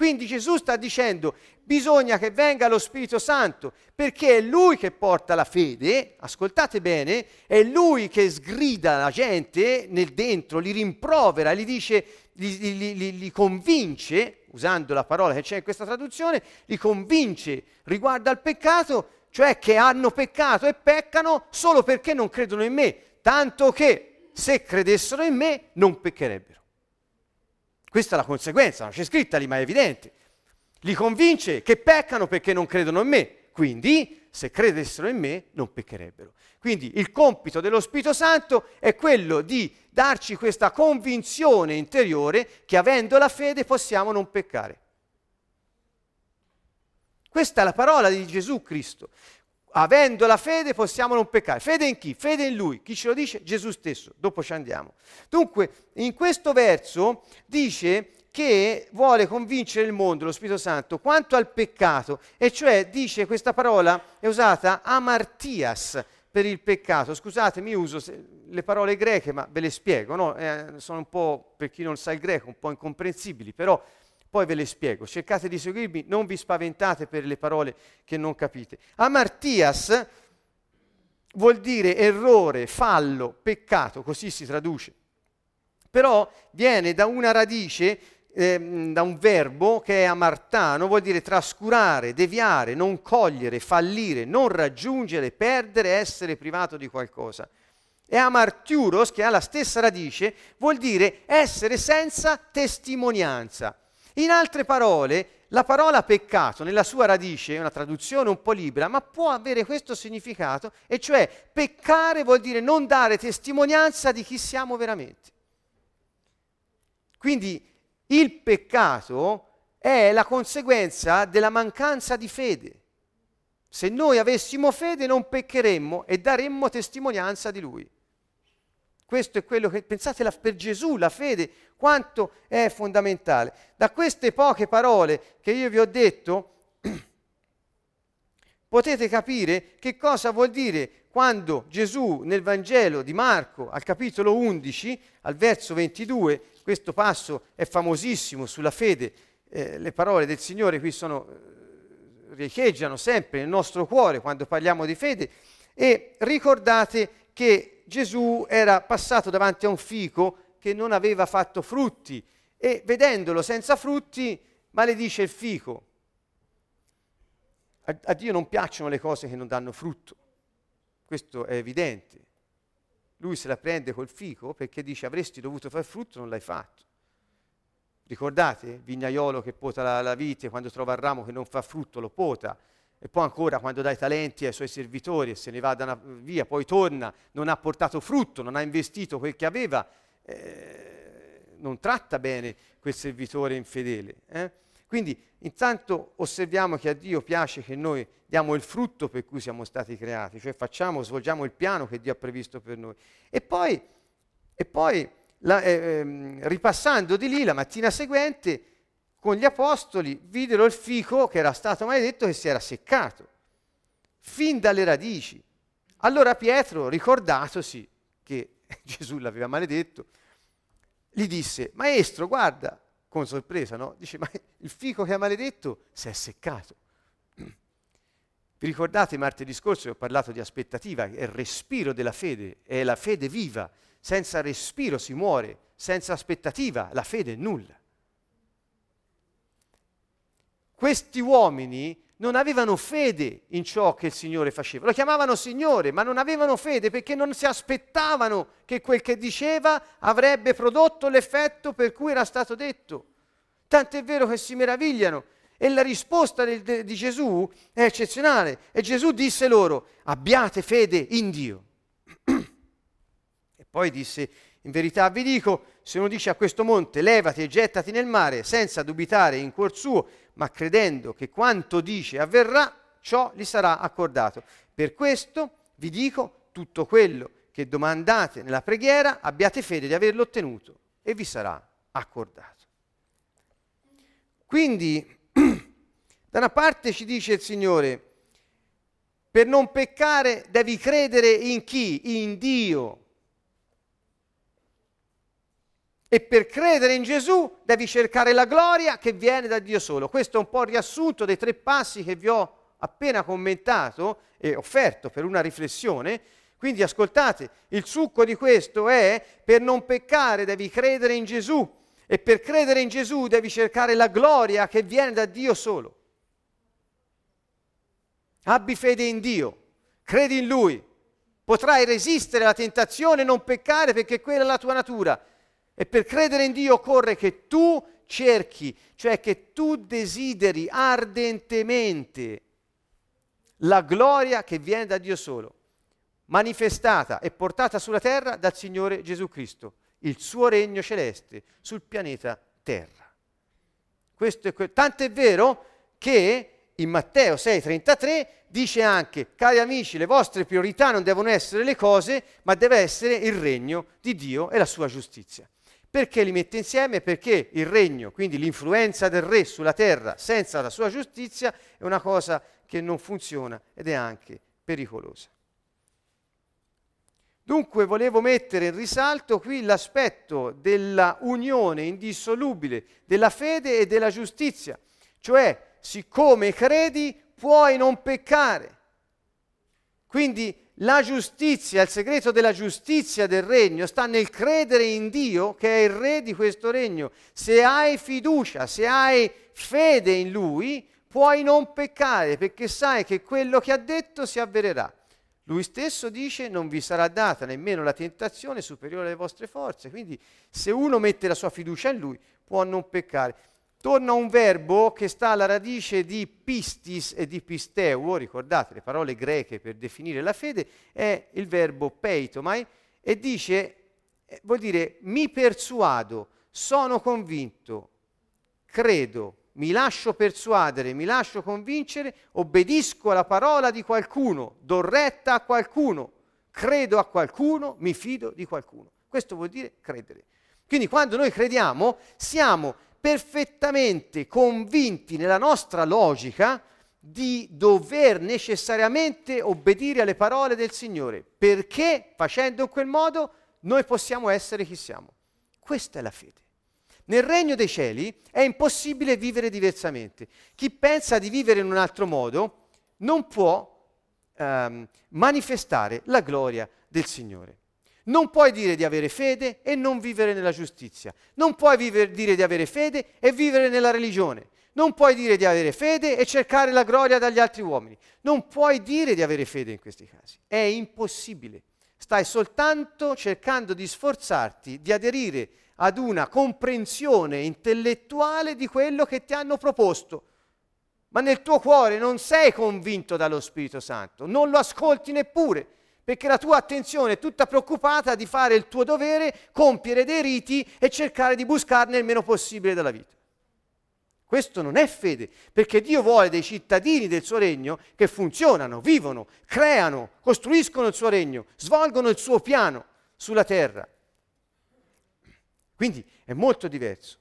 Quindi Gesù sta dicendo bisogna che venga lo Spirito Santo perché è Lui che porta la fede, ascoltate bene, è Lui che sgrida la gente nel dentro, li rimprovera, li dice, li, li, li, convince, usando la parola che c'è in questa traduzione, li convince riguardo al peccato, cioè che hanno peccato e peccano solo perché non credono in me, tanto che se credessero in me non peccherebbero. Questa è la conseguenza, non c'è scritta lì, ma è evidente. Li convince che peccano perché non credono in me, quindi se credessero in me non peccherebbero. Quindi il compito dello Spirito Santo è quello di darci questa convinzione interiore che avendo la fede possiamo non peccare. Questa è la parola di Gesù Cristo avendo la fede possiamo non peccare. Fede in chi? Fede in lui. Chi ce lo dice? Gesù stesso. Dopo ci andiamo. Dunque, in questo verso dice che vuole convincere il mondo, lo Spirito Santo, quanto al peccato, e cioè dice questa parola è usata amartias per il peccato. Scusatemi, uso le parole greche, ma ve le spiego, no? eh, sono un po', per chi non sa il greco, un po' incomprensibili, però poi ve le spiego. Cercate di seguirmi, non vi spaventate per le parole che non capite. Amartias vuol dire errore, fallo, peccato, così si traduce. Però viene da una radice, eh, da un verbo che è amartano, vuol dire trascurare, deviare, non cogliere, fallire, non raggiungere, perdere, essere privato di qualcosa. E amartiuros, che ha la stessa radice, vuol dire essere senza testimonianza. In altre parole, la parola peccato nella sua radice, è una traduzione un po' libera, ma può avere questo significato, e cioè peccare vuol dire non dare testimonianza di chi siamo veramente. Quindi il peccato è la conseguenza della mancanza di fede. Se noi avessimo fede non peccheremmo e daremmo testimonianza di lui. Questo è quello che pensate la, per Gesù, la fede, quanto è fondamentale. Da queste poche parole che io vi ho detto, potete capire che cosa vuol dire quando Gesù nel Vangelo di Marco al capitolo 11, al verso 22, questo passo è famosissimo sulla fede, eh, le parole del Signore qui sono, eh, riecheggiano sempre nel nostro cuore quando parliamo di fede e ricordate che Gesù era passato davanti a un fico che non aveva fatto frutti e vedendolo senza frutti maledice il fico. A, a Dio non piacciono le cose che non danno frutto, questo è evidente. Lui se la prende col fico perché dice avresti dovuto fare frutto, non l'hai fatto. Ricordate il vignaiolo che pota la, la vite, quando trova il ramo che non fa frutto lo pota, e poi ancora quando dà i talenti ai suoi servitori e se ne va via, poi torna, non ha portato frutto, non ha investito quel che aveva, eh, non tratta bene quel servitore infedele. Eh? Quindi intanto osserviamo che a Dio piace che noi diamo il frutto per cui siamo stati creati, cioè facciamo, svolgiamo il piano che Dio ha previsto per noi. E poi, e poi la, eh, ehm, ripassando di lì la mattina seguente, con gli apostoli videro il fico che era stato maledetto che si era seccato, fin dalle radici. Allora Pietro, ricordatosi che Gesù l'aveva maledetto, gli disse, maestro, guarda, con sorpresa, no? Dice, ma il fico che ha maledetto si è seccato. Vi ricordate martedì scorso che ho parlato di aspettativa, è il respiro della fede, è la fede viva. Senza respiro si muore, senza aspettativa la fede è nulla. Questi uomini non avevano fede in ciò che il Signore faceva. Lo chiamavano Signore, ma non avevano fede perché non si aspettavano che quel che diceva avrebbe prodotto l'effetto per cui era stato detto. Tant'è vero che si meravigliano. E la risposta del, de, di Gesù è eccezionale. E Gesù disse loro, abbiate fede in Dio. e poi disse, in verità vi dico, se uno dice a questo monte, levati e gettati nel mare, senza dubitare in cuor suo, ma credendo che quanto dice avverrà, ciò gli sarà accordato. Per questo vi dico tutto quello che domandate nella preghiera, abbiate fede di averlo ottenuto e vi sarà accordato. Quindi, da una parte ci dice il Signore, per non peccare devi credere in chi? In Dio. E per credere in Gesù devi cercare la gloria che viene da Dio solo. Questo è un po' il riassunto dei tre passi che vi ho appena commentato e offerto per una riflessione. Quindi ascoltate, il succo di questo è per non peccare devi credere in Gesù e per credere in Gesù devi cercare la gloria che viene da Dio solo. Abbi fede in Dio, credi in Lui, potrai resistere alla tentazione e non peccare perché quella è la tua natura e per credere in Dio occorre che tu cerchi, cioè che tu desideri ardentemente la gloria che viene da Dio solo, manifestata e portata sulla terra dal Signore Gesù Cristo, il suo regno celeste sul pianeta Terra. Questo è que- Tanto è vero che in Matteo 6:33 dice anche, cari amici, le vostre priorità non devono essere le cose, ma deve essere il regno di Dio e la sua giustizia. Perché li mette insieme? Perché il regno, quindi l'influenza del re sulla terra senza la sua giustizia, è una cosa che non funziona ed è anche pericolosa. Dunque volevo mettere in risalto qui l'aspetto della unione indissolubile della fede e della giustizia, cioè siccome credi puoi non peccare. Quindi la giustizia, il segreto della giustizia del regno sta nel credere in Dio che è il re di questo regno. Se hai fiducia, se hai fede in Lui, puoi non peccare perché sai che quello che ha detto si avvererà. Lui stesso dice non vi sarà data nemmeno la tentazione superiore alle vostre forze. Quindi se uno mette la sua fiducia in Lui può non peccare torna un verbo che sta alla radice di pistis e di pisteuo, ricordate le parole greche per definire la fede, è il verbo peitomai e dice, eh, vuol dire mi persuado, sono convinto, credo, mi lascio persuadere, mi lascio convincere, obbedisco alla parola di qualcuno, do retta a qualcuno, credo a qualcuno, mi fido di qualcuno. Questo vuol dire credere. Quindi quando noi crediamo siamo perfettamente convinti nella nostra logica di dover necessariamente obbedire alle parole del Signore, perché facendo in quel modo noi possiamo essere chi siamo. Questa è la fede. Nel regno dei cieli è impossibile vivere diversamente. Chi pensa di vivere in un altro modo non può ehm, manifestare la gloria del Signore. Non puoi dire di avere fede e non vivere nella giustizia. Non puoi vivere, dire di avere fede e vivere nella religione. Non puoi dire di avere fede e cercare la gloria dagli altri uomini. Non puoi dire di avere fede in questi casi. È impossibile. Stai soltanto cercando di sforzarti di aderire ad una comprensione intellettuale di quello che ti hanno proposto. Ma nel tuo cuore non sei convinto dallo Spirito Santo, non lo ascolti neppure, perché la tua attenzione è tutta preoccupata di fare il tuo dovere, compiere dei riti e cercare di buscarne il meno possibile dalla vita. Questo non è fede, perché Dio vuole dei cittadini del suo regno che funzionano, vivono, creano, costruiscono il suo regno, svolgono il suo piano sulla terra. Quindi è molto diverso.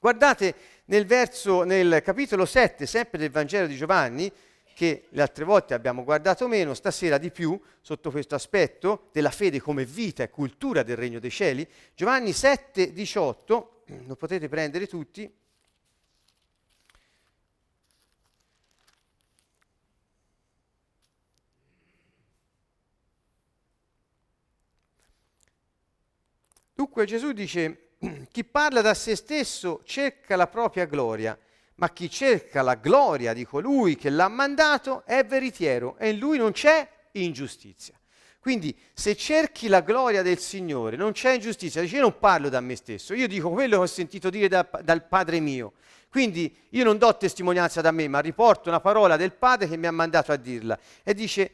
Guardate nel verso, nel capitolo 7, sempre del Vangelo di Giovanni, che le altre volte abbiamo guardato meno, stasera di più, sotto questo aspetto della fede come vita e cultura del regno dei cieli, Giovanni 7, 18, lo potete prendere tutti, Dunque Gesù dice, chi parla da se stesso cerca la propria gloria, ma chi cerca la gloria di colui che l'ha mandato è veritiero e in lui non c'è ingiustizia. Quindi se cerchi la gloria del Signore non c'è ingiustizia, io non parlo da me stesso, io dico quello che ho sentito dire da, dal Padre mio. Quindi io non do testimonianza da me, ma riporto una parola del Padre che mi ha mandato a dirla. E dice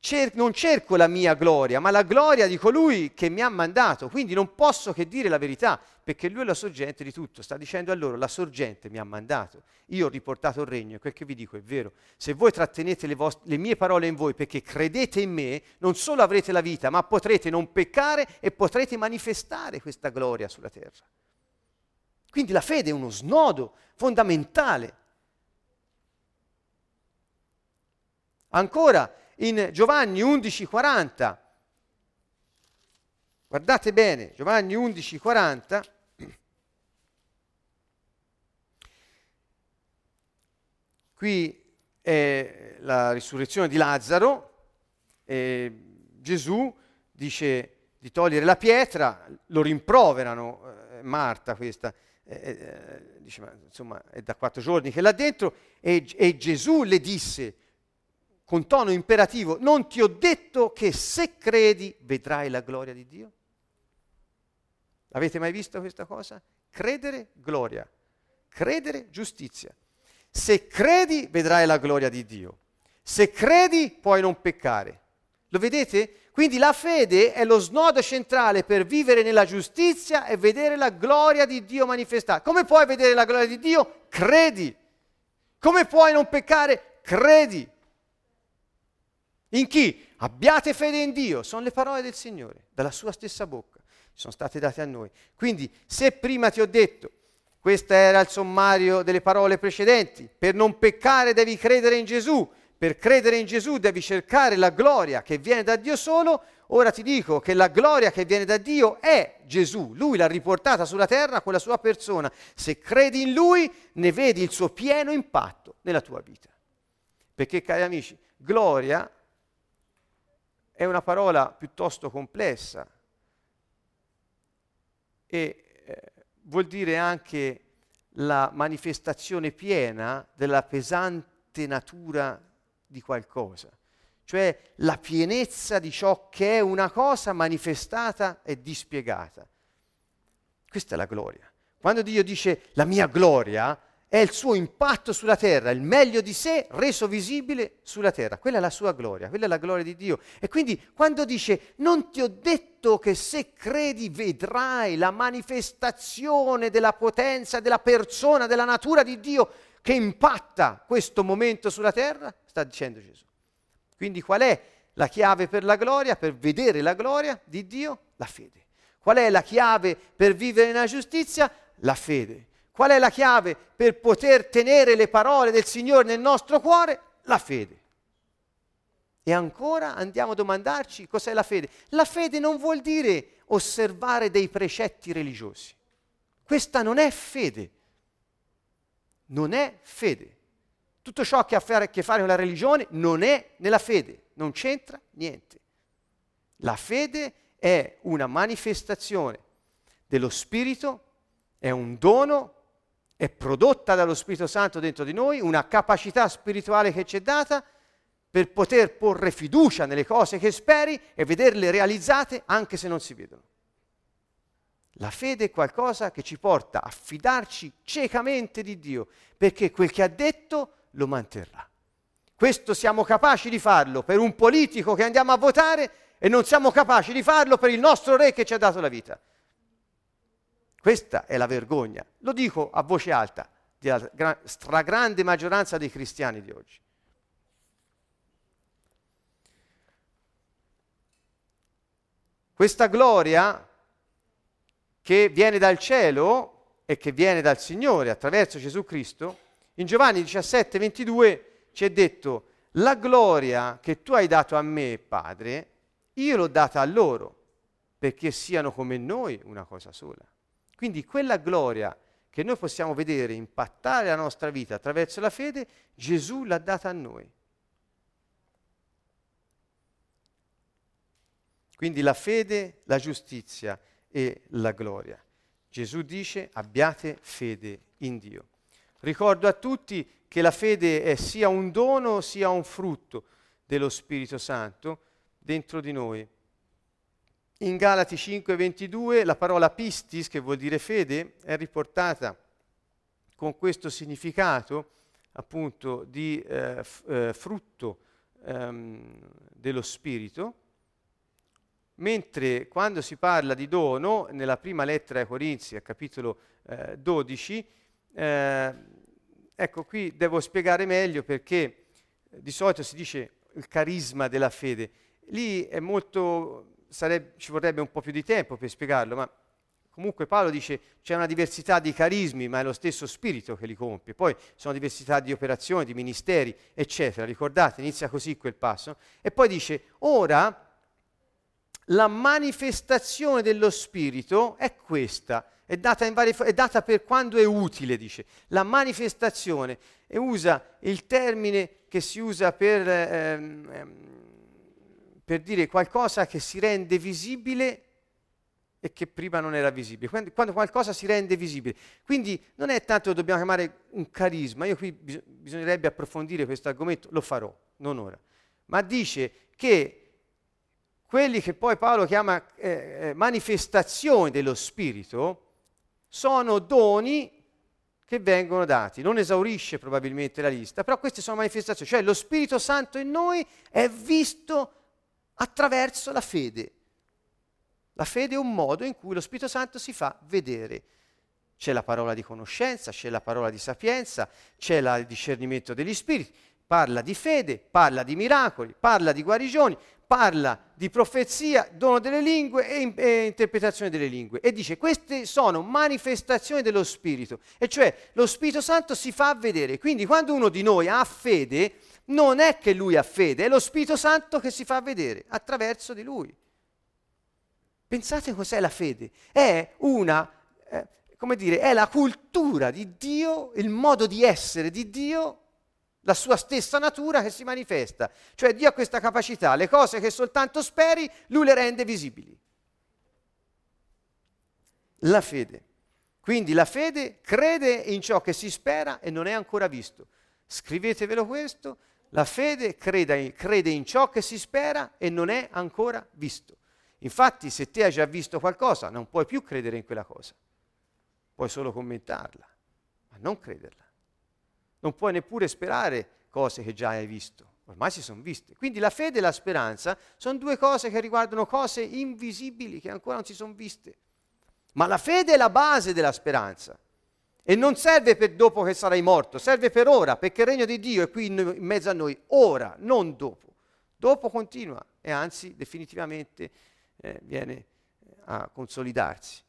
cer- non cerco la mia gloria, ma la gloria di colui che mi ha mandato. Quindi non posso che dire la verità, perché lui è la sorgente di tutto. Sta dicendo a loro, la sorgente mi ha mandato. Io ho riportato il regno e quel che vi dico è vero. Se voi trattenete le, vost- le mie parole in voi perché credete in me, non solo avrete la vita, ma potrete non peccare e potrete manifestare questa gloria sulla terra. Quindi la fede è uno snodo fondamentale. Ancora, in Giovanni 11:40. Guardate bene, Giovanni 11:40. Qui è la risurrezione di Lazzaro. Gesù dice di togliere la pietra, lo rimproverano, eh, Marta questa, eh, eh, dice, ma, insomma è da quattro giorni che è là dentro, e, e Gesù le disse, con tono imperativo, non ti ho detto che se credi vedrai la gloria di Dio? Avete mai visto questa cosa? Credere, gloria. Credere, giustizia. Se credi, vedrai la gloria di Dio. Se credi, puoi non peccare. Lo vedete? Quindi la fede è lo snodo centrale per vivere nella giustizia e vedere la gloria di Dio manifestata. Come puoi vedere la gloria di Dio? Credi. Come puoi non peccare? Credi. In chi? Abbiate fede in Dio, sono le parole del Signore, dalla sua stessa bocca, sono state date a noi. Quindi se prima ti ho detto, questo era il sommario delle parole precedenti, per non peccare devi credere in Gesù, per credere in Gesù devi cercare la gloria che viene da Dio solo, ora ti dico che la gloria che viene da Dio è Gesù, lui l'ha riportata sulla terra con la sua persona, se credi in lui ne vedi il suo pieno impatto nella tua vita. Perché cari amici, gloria è una parola piuttosto complessa e eh, vuol dire anche la manifestazione piena della pesante natura di qualcosa, cioè la pienezza di ciò che è una cosa manifestata e dispiegata. Questa è la gloria. Quando Dio dice la mia gloria, è il suo impatto sulla terra, il meglio di sé reso visibile sulla terra. Quella è la sua gloria, quella è la gloria di Dio. E quindi quando dice non ti ho detto che se credi vedrai la manifestazione della potenza, della persona, della natura di Dio che impatta questo momento sulla terra, sta dicendo Gesù. Quindi qual è la chiave per la gloria, per vedere la gloria di Dio? La fede. Qual è la chiave per vivere nella giustizia? La fede. Qual è la chiave per poter tenere le parole del Signore nel nostro cuore? La fede. E ancora andiamo a domandarci cos'è la fede. La fede non vuol dire osservare dei precetti religiosi. Questa non è fede. Non è fede. Tutto ciò che ha a che fare con la religione non è nella fede, non c'entra niente. La fede è una manifestazione dello Spirito, è un dono, è prodotta dallo Spirito Santo dentro di noi, una capacità spirituale che ci è data per poter porre fiducia nelle cose che speri e vederle realizzate anche se non si vedono. La fede è qualcosa che ci porta a fidarci ciecamente di Dio, perché quel che ha detto lo manterrà. Questo siamo capaci di farlo per un politico che andiamo a votare e non siamo capaci di farlo per il nostro re che ci ha dato la vita. Questa è la vergogna. Lo dico a voce alta della stragrande maggioranza dei cristiani di oggi. Questa gloria che viene dal cielo e che viene dal Signore attraverso Gesù Cristo, in Giovanni 17, 22 ci è detto, la gloria che tu hai dato a me, Padre, io l'ho data a loro, perché siano come noi una cosa sola. Quindi quella gloria che noi possiamo vedere impattare la nostra vita attraverso la fede, Gesù l'ha data a noi. Quindi la fede, la giustizia e la gloria. Gesù dice abbiate fede in Dio. Ricordo a tutti che la fede è sia un dono sia un frutto dello Spirito Santo dentro di noi. In Galati 5:22 la parola pistis, che vuol dire fede, è riportata con questo significato appunto di eh, f- eh, frutto ehm, dello Spirito, mentre quando si parla di dono, nella prima lettera ai Corinzi, a capitolo eh, 12, eh, ecco qui devo spiegare meglio perché di solito si dice il carisma della fede, lì è molto sarebbe, ci vorrebbe un po' più di tempo per spiegarlo, ma comunque Paolo dice c'è una diversità di carismi, ma è lo stesso spirito che li compie. Poi sono diversità di operazioni, di ministeri, eccetera. Ricordate, inizia così quel passo. E poi dice, ora la manifestazione dello spirito è questa. È data, varie, è data, per quando è utile, dice. La manifestazione, e usa il termine che si usa per ehm, ehm per dire qualcosa che si rende visibile e che prima non era visibile. Quando, quando, qualcosa si rende visibile. Quindi non è tanto che dobbiamo chiamare un carisma, io qui bis- bisognerebbe approfondire questo argomento, lo farò, non ora. Ma dice che quelli che poi Paolo chiama eh, eh manifestazioni dello Spirito sono doni che vengono dati. Non esaurisce probabilmente la lista, però queste sono manifestazioni, cioè lo Spirito Santo in noi è visto attraverso la fede. La fede è un modo in cui lo Spirito Santo si fa vedere. C'è la parola di conoscenza, c'è la parola di sapienza, c'è la, il discernimento degli spiriti, parla di fede, parla di miracoli, parla di guarigioni, parla di profezia, dono delle lingue e, e, interpretazione delle lingue. E dice queste sono manifestazioni dello Spirito, e cioè lo Spirito Santo si fa vedere. Quindi quando uno di noi ha fede, non è che lui ha fede, è lo Spirito Santo che si fa vedere attraverso di lui. Pensate cos'è la fede? È una, eh, come dire, è la cultura di Dio, il modo di essere di Dio, la sua stessa natura che si manifesta. Cioè Dio ha questa capacità, le cose che soltanto speri, lui le rende visibili. La fede. Quindi la fede crede in ciò che si spera e non è ancora visto. Scrivetevelo questo, la fede crede, crede in ciò che si spera e non è ancora visto. Infatti, se te hai già visto qualcosa, non puoi più credere in quella cosa. Puoi solo commentarla, ma non crederla. Non puoi neppure sperare cose che già hai visto. Ormai si sono viste. Quindi la fede e la speranza sono due cose che riguardano cose invisibili che ancora non si sono viste. Ma la fede è la base della speranza. E non serve per dopo che sarai morto, serve per ora, perché il regno di Dio è qui in mezzo a noi, ora, non dopo. Dopo continua e anzi definitivamente eh, viene eh, a consolidarsi.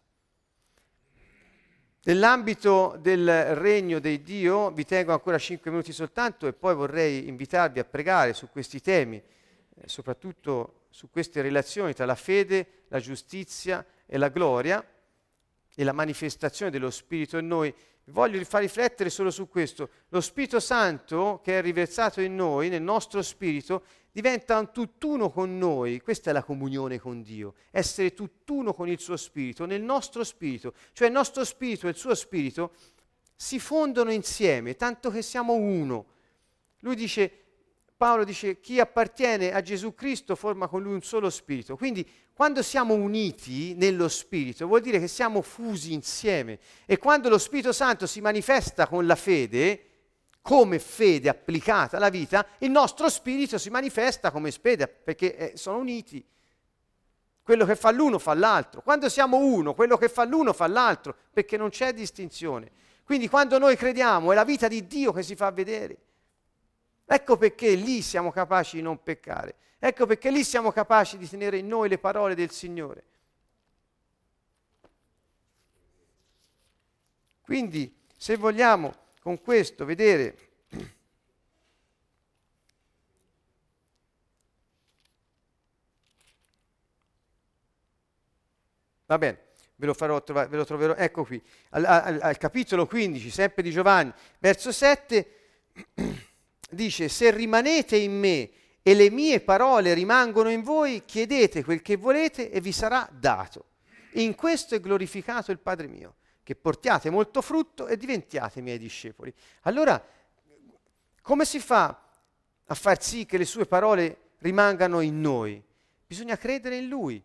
Nell'ambito del regno di Dio vi tengo ancora 5 minuti soltanto e poi vorrei invitarvi a pregare su questi temi, eh, soprattutto su queste relazioni tra la fede, la giustizia e la gloria e la manifestazione dello Spirito in noi. Voglio far riflettere solo su questo. Lo Spirito Santo che è riversato in noi, nel nostro spirito, diventa un tutt'uno con noi, questa è la comunione con Dio, essere tutt'uno con il suo spirito, nel nostro spirito, cioè il nostro spirito e il suo spirito si fondono insieme, tanto che siamo uno. Lui dice, Paolo dice, chi appartiene a Gesù Cristo forma con lui un solo spirito. Quindi quando siamo uniti nello spirito vuol dire che siamo fusi insieme e quando lo Spirito Santo si manifesta con la fede, come fede applicata alla vita, il nostro spirito si manifesta come fede perché eh, sono uniti. Quello che fa l'uno fa l'altro. Quando siamo uno, quello che fa l'uno fa l'altro, perché non c'è distinzione. Quindi quando noi crediamo è la vita di Dio che si fa vedere. Ecco perché lì siamo capaci di non peccare. Ecco perché lì siamo capaci di tenere in noi le parole del Signore. Quindi, se vogliamo con questo vedere Va bene, ve lo, farò ve lo troverò, ecco qui, al, al, al, capitolo 15, sempre di Giovanni, verso 7, dice, se rimanete in me e le mie parole rimangono in voi, chiedete quel che volete e vi sarà dato. In questo è glorificato il Padre mio, che portiate molto frutto e diventiate miei discepoli. Allora, come si fa a far sì che le sue parole rimangano in noi? Bisogna credere in Lui,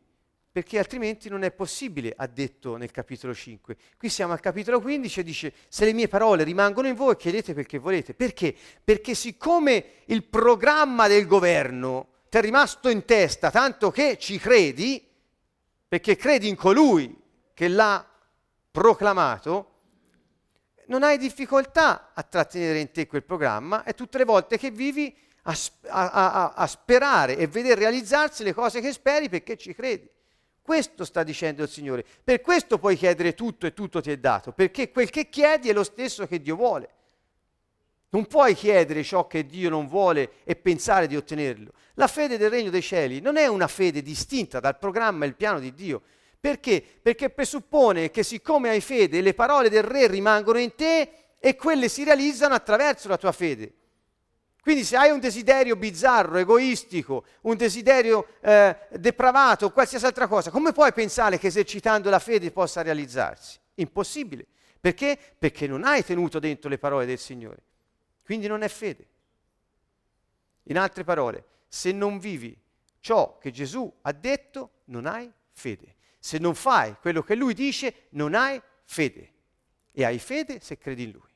perché altrimenti non è possibile, ha detto nel capitolo 5. Qui siamo al capitolo 15 e dice, se le mie parole rimangono in voi, chiedete perché volete. Perché? Perché siccome il programma del governo ti è rimasto in testa, tanto che ci credi, perché credi in colui che l'ha proclamato, non hai difficoltà a trattenere in te quel programma e tutte le volte che vivi a, a, a, a sperare e vedere realizzarsi le cose che speri perché ci credi. Questo sta dicendo il Signore. Per questo puoi chiedere tutto e tutto ti è dato, perché quel che chiedi è lo stesso che Dio vuole. Non puoi chiedere ciò che Dio non vuole e pensare di ottenerlo. La fede del regno dei cieli non è una fede distinta dal programma e il piano di Dio. Perché? Perché presuppone che siccome hai fede, le parole del re rimangono in te e quelle si realizzano attraverso la tua fede. Quindi se hai un desiderio bizzarro, egoistico, un desiderio eh, depravato, qualsiasi altra cosa, come puoi pensare che esercitando la fede possa realizzarsi? Impossibile. Perché? Perché non hai tenuto dentro le parole del Signore. Quindi non è fede. In altre parole, se non vivi ciò che Gesù ha detto, non hai fede. Se non fai quello che lui dice, non hai fede. E hai fede se credi in lui.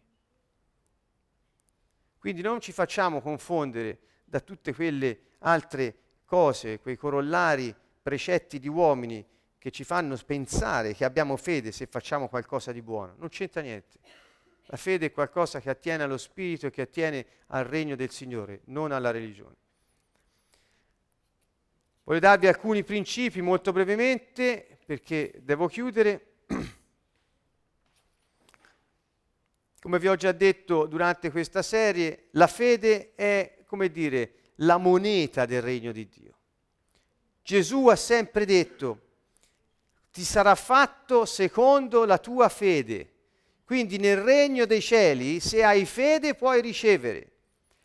Quindi non ci facciamo confondere da tutte quelle altre cose, quei corollari, precetti di uomini che ci fanno pensare che abbiamo fede se facciamo qualcosa di buono. Non c'entra niente. La fede è qualcosa che attiene allo Spirito e che attiene al regno del Signore, non alla religione. Voglio darvi alcuni principi molto brevemente perché devo chiudere. Come vi ho già detto durante questa serie, la fede è, come dire, la moneta del regno di Dio. Gesù ha sempre detto, ti sarà fatto secondo la tua fede. Quindi nel regno dei cieli, se hai fede, puoi ricevere.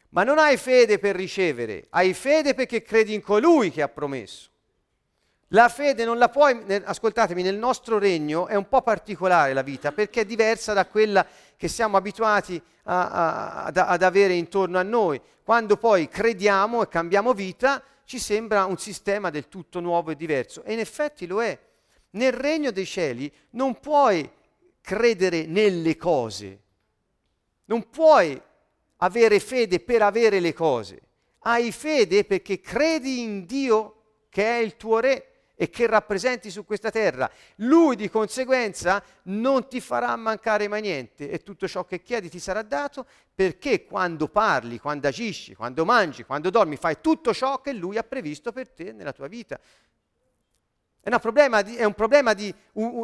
Ma non hai fede per ricevere, hai fede perché credi in colui che ha promesso. La fede non la puoi, ascoltatemi, nel nostro regno è un po' particolare la vita perché è diversa da quella che siamo abituati a, a, ad, ad avere intorno a noi. Quando poi crediamo e cambiamo vita, ci sembra un sistema del tutto nuovo e diverso. E in effetti lo è. Nel regno dei cieli non puoi credere nelle cose, non puoi avere fede per avere le cose. Hai fede perché credi in Dio che è il tuo re e che rappresenti su questa terra. Lui di conseguenza non ti farà mancare mai niente e tutto ciò che chiedi ti sarà dato perché quando parli, quando agisci, quando mangi, quando dormi, fai tutto ciò che lui ha previsto per te nella tua vita. È, di, è un problema di,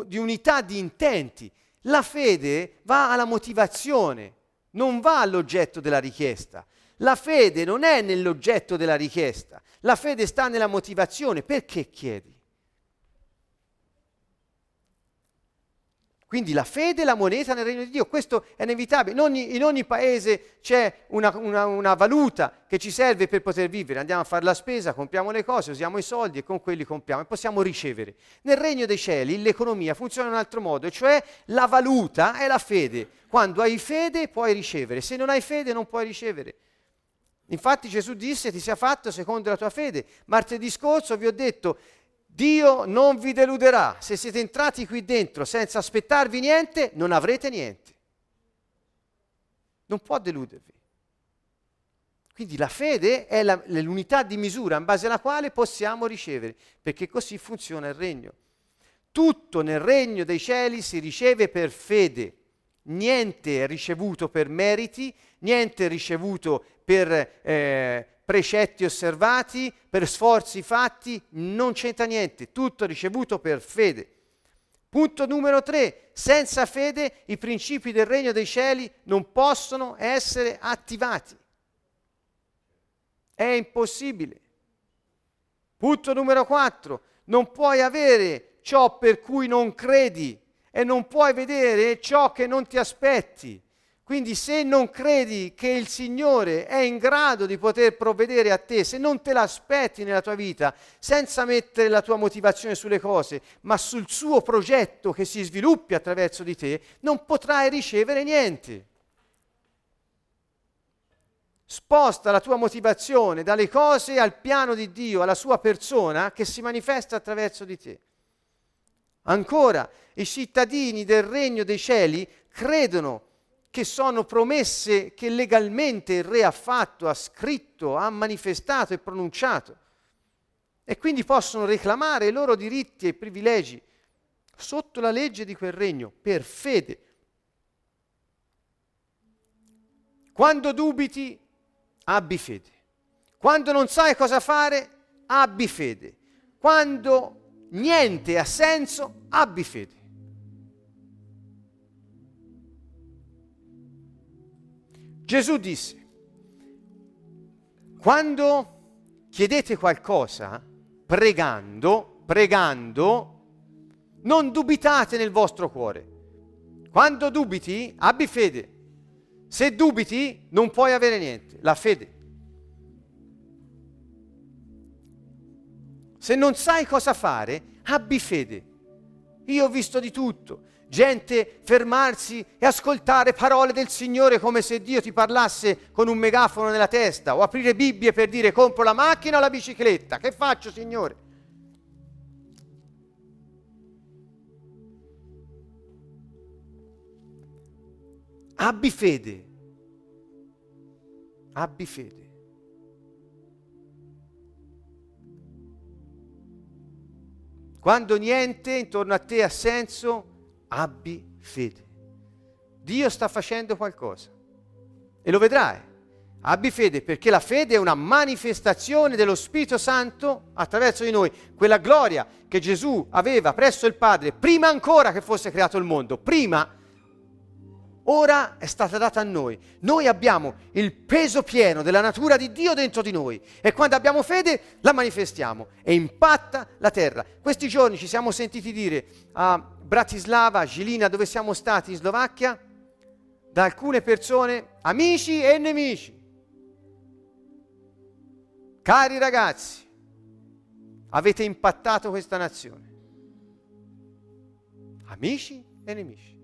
di unità di intenti. La fede va alla motivazione, non va all'oggetto della richiesta. La fede non è nell'oggetto della richiesta, la fede sta nella motivazione. Perché chiedi? Quindi la fede è la moneta nel regno di Dio, questo è inevitabile. In ogni, in ogni paese c'è una, una, una, valuta che ci serve per poter vivere. Andiamo a fare la spesa, compriamo le cose, usiamo i soldi e con quelli compriamo e possiamo ricevere. Nel regno dei cieli l'economia funziona in un altro modo, cioè la valuta è la fede. Quando hai fede puoi ricevere, se non hai fede non puoi ricevere. Infatti Gesù disse ti sia fatto secondo la tua fede. Martedì scorso vi ho detto Dio non vi deluderà. Se siete entrati qui dentro senza aspettarvi niente, non avrete niente. Non può deludervi. Quindi la fede è la, l'unità di misura in base alla quale possiamo ricevere, perché così funziona il regno. Tutto nel regno dei cieli si riceve per fede. Niente è ricevuto per meriti, niente è ricevuto per eh, precetti osservati, per sforzi fatti, non c'entra niente, tutto ricevuto per fede. Punto numero tre, senza fede i principi del regno dei cieli non possono essere attivati. È impossibile. Punto numero quattro, non puoi avere ciò per cui non credi e non puoi vedere ciò che non ti aspetti. Quindi se non credi che il Signore è in grado di poter provvedere a te, se non te l'aspetti nella tua vita, senza mettere la tua motivazione sulle cose, ma sul suo progetto che si sviluppi attraverso di te, non potrai ricevere niente. Sposta la tua motivazione dalle cose al piano di Dio, alla sua persona che si manifesta attraverso di te. Ancora, i cittadini del regno dei cieli credono che sono promesse che legalmente il re ha fatto, ha scritto, ha manifestato e pronunciato. E quindi possono reclamare i loro diritti e privilegi sotto la legge di quel regno, per fede. Quando dubiti, abbi fede. Quando non sai cosa fare, abbi fede. Quando niente ha senso, abbi fede. Gesù disse, quando chiedete qualcosa, pregando, pregando, non dubitate nel vostro cuore. Quando dubiti, abbi fede. Se dubiti, non puoi avere niente, la fede. Se non sai cosa fare, abbi fede. Io ho visto di tutto gente fermarsi e ascoltare parole del Signore come se Dio ti parlasse con un megafono nella testa o aprire Bibbie per dire compro la macchina o la bicicletta. Che faccio, Signore? Abbi fede. Abbi fede. Quando niente intorno a te ha senso, abbi fede. Dio sta facendo qualcosa e lo vedrai. Abbi fede perché la fede è una manifestazione dello Spirito Santo attraverso di noi, quella gloria che Gesù aveva presso il Padre prima ancora che fosse creato il mondo, prima ora è stata data a noi. Noi abbiamo il peso pieno della natura di Dio dentro di noi e quando abbiamo fede la manifestiamo e impatta la terra. Questi giorni ci siamo sentiti dire a Bratislava, Gilina, dove siamo stati in Slovacchia, da alcune persone, amici e nemici. Cari ragazzi, avete impattato questa nazione. Amici e nemici.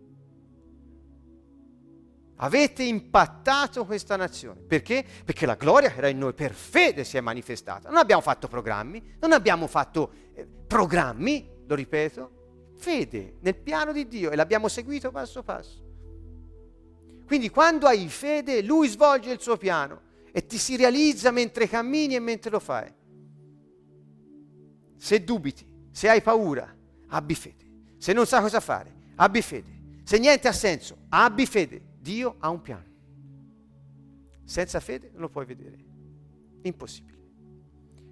Avete impattato questa nazione. Perché? Perché la gloria che era in noi per fede si è manifestata. Non abbiamo fatto programmi, non abbiamo fatto eh, programmi, lo ripeto, fede nel piano di Dio e l'abbiamo seguito passo passo. Quindi quando hai fede, Lui svolge il suo piano e ti si realizza mentre cammini e mentre lo fai. Se dubiti, se hai paura, abbi fede. Se non sai cosa fare, abbi fede. Se niente ha senso, abbi fede. Dio ha un piano. Senza fede non lo puoi vedere. Impossibile.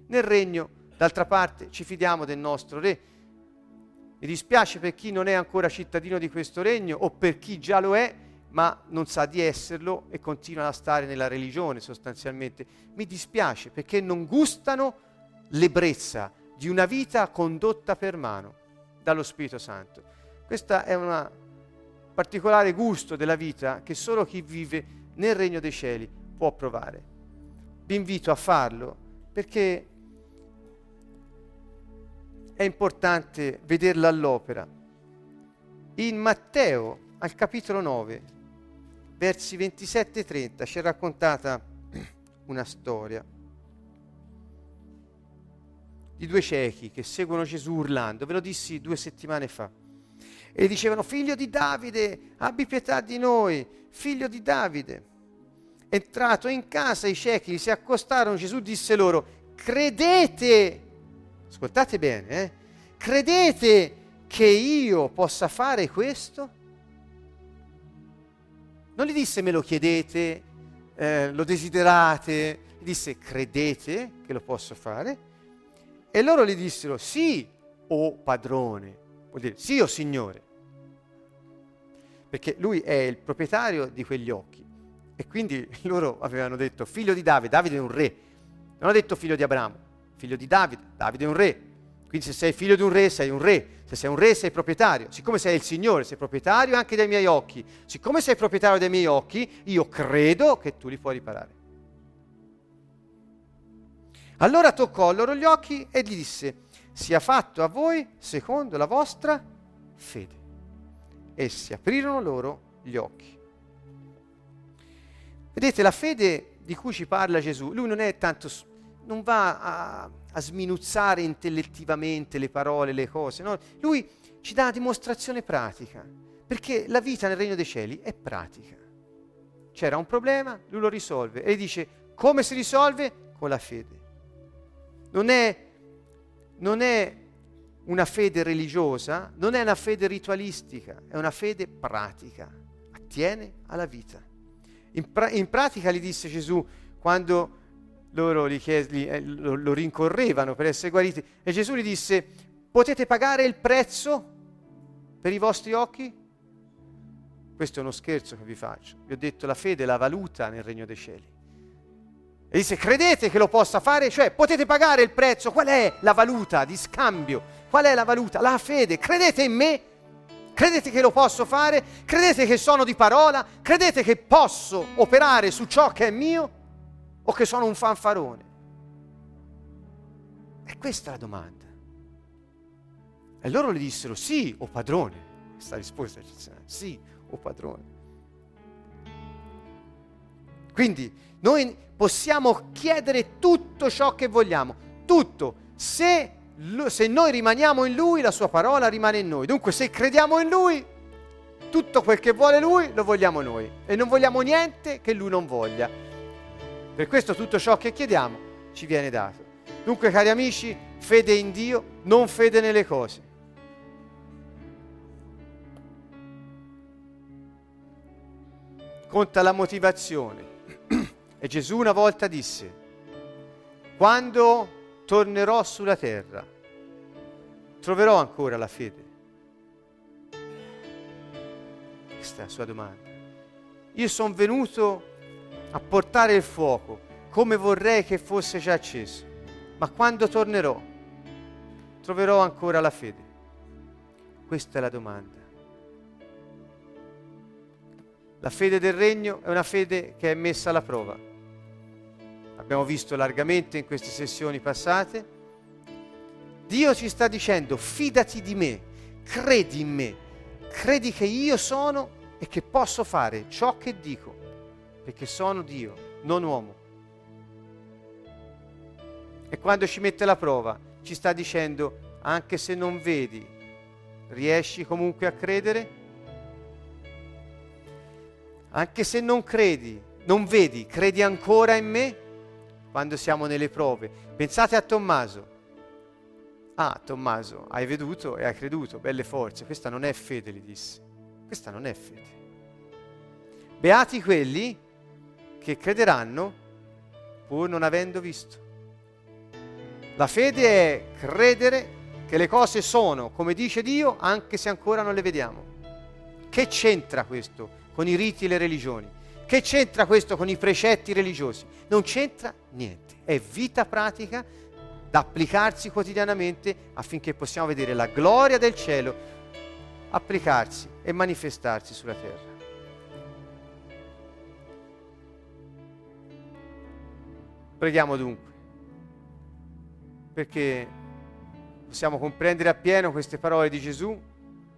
Nel regno, d'altra parte, ci fidiamo del nostro Re Mi dispiace per chi non è ancora cittadino di questo regno o per chi già lo è, ma non sa di esserlo e continua a stare nella religione sostanzialmente. Mi dispiace perché non gustano l'ebbrezza di una vita condotta per mano dallo Spirito Santo. Questo è un particolare gusto della vita che solo chi vive nel regno dei cieli può provare. Vi invito a farlo perché è importante vederla all'opera. In Matteo, al capitolo 9, versi 27 e 30, ci è raccontata una storia di due ciechi che seguono Gesù urlando. Ve lo dissi due settimane fa. E dicevano, figlio di Davide, abbi pietà di noi, figlio di Davide. Entrato in casa, i ciechi si accostarono, Gesù disse loro, credete ascoltate bene, eh? credete che io possa fare questo? Non gli disse me lo chiedete, eh, lo desiderate, gli disse credete che lo posso fare? E loro gli dissero sì, o oh padrone, vuol dire sì o oh signore, perché lui è il proprietario di quegli occhi. E quindi loro avevano detto figlio di Davide, Davide è un re, non hanno detto figlio di Abramo figlio di Davide, Davide è un re. Quindi se sei figlio di un re, sei un re. Se sei un re, sei proprietario. Siccome sei il Signore, sei proprietario anche dei miei occhi. Siccome sei proprietario dei miei occhi, io credo che tu li puoi riparare. Allora toccò loro gli occhi e gli disse, sia fatto a voi secondo la vostra fede. E si aprirono loro gli occhi. Vedete, la fede di cui ci parla Gesù, lui non è tanto non va a, a, sminuzzare intellettivamente le parole, le cose, no? lui ci dà dimostrazione pratica, perché la vita nel regno dei cieli è pratica. C'era un problema, lui lo risolve e dice come si risolve? Con la fede. Non è, non è una fede religiosa, non è una fede ritualistica, è una fede pratica, attiene alla vita. In, pra- in pratica gli disse Gesù quando loro gli chies- gli, eh, lo, lo rincorrevano per essere guariti e Gesù gli disse potete pagare il prezzo per i vostri occhi? Questo è uno scherzo che vi faccio. Vi ho detto la fede è la valuta nel regno dei cieli. E disse credete che lo possa fare? Cioè potete pagare il prezzo? Qual è la valuta di scambio? Qual è la valuta? La fede. Credete in me? Credete che lo posso fare? Credete che sono di parola? Credete che posso operare su ciò che è mio? O che sono un fanfarone? E questa è la domanda. E loro gli dissero sì o padrone. Questa risposta è eccezionale. Sì o padrone. Quindi noi possiamo chiedere tutto ciò che vogliamo, tutto. Se, se noi rimaniamo in Lui, la sua parola rimane in noi. Dunque se crediamo in Lui, tutto quel che vuole Lui lo vogliamo noi. E non vogliamo niente che Lui non voglia. Per questo tutto ciò che chiediamo ci viene dato. Dunque, cari amici, fede in Dio, non fede nelle cose. Conta la motivazione. E Gesù una volta disse, quando tornerò sulla terra, troverò ancora la fede? Questa è la sua domanda. Io sono venuto a portare il fuoco come vorrei che fosse già acceso. Ma quando tornerò, troverò ancora la fede? Questa è la domanda. La fede del regno è una fede che è messa alla prova. Abbiamo visto largamente in queste sessioni passate. Dio ci sta dicendo fidati di me, credi in me, credi che io sono e che posso fare ciò che dico perché sono Dio, non uomo. E quando ci mette la prova, ci sta dicendo, anche se non vedi, riesci comunque a credere? Anche se non credi, non vedi, credi ancora in me? Quando siamo nelle prove. Pensate a Tommaso. Ah, Tommaso, hai veduto e hai creduto, belle forze. Questa non è fede, gli disse. Questa non è fede. Beati quelli che crederanno pur non avendo visto. La fede è credere che le cose sono come dice Dio anche se ancora non le vediamo. Che c'entra questo con i riti e le religioni? Che c'entra questo con i precetti religiosi? Non c'entra niente, è vita pratica da applicarsi quotidianamente affinché possiamo vedere la gloria del cielo applicarsi e manifestarsi sulla terra. Preghiamo dunque, perché possiamo comprendere appieno queste parole di Gesù.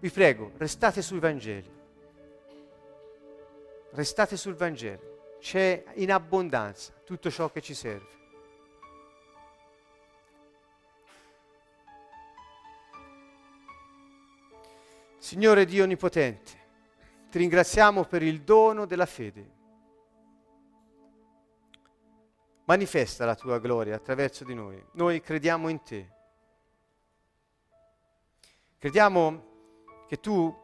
Vi prego, restate sui Vangeli. Restate sul Vangelo. C'è in abbondanza tutto ciò che ci serve. Signore Dio Onnipotente, ti ringraziamo per il dono della fede. Manifesta la tua gloria attraverso di noi. Noi crediamo in te. Crediamo che tu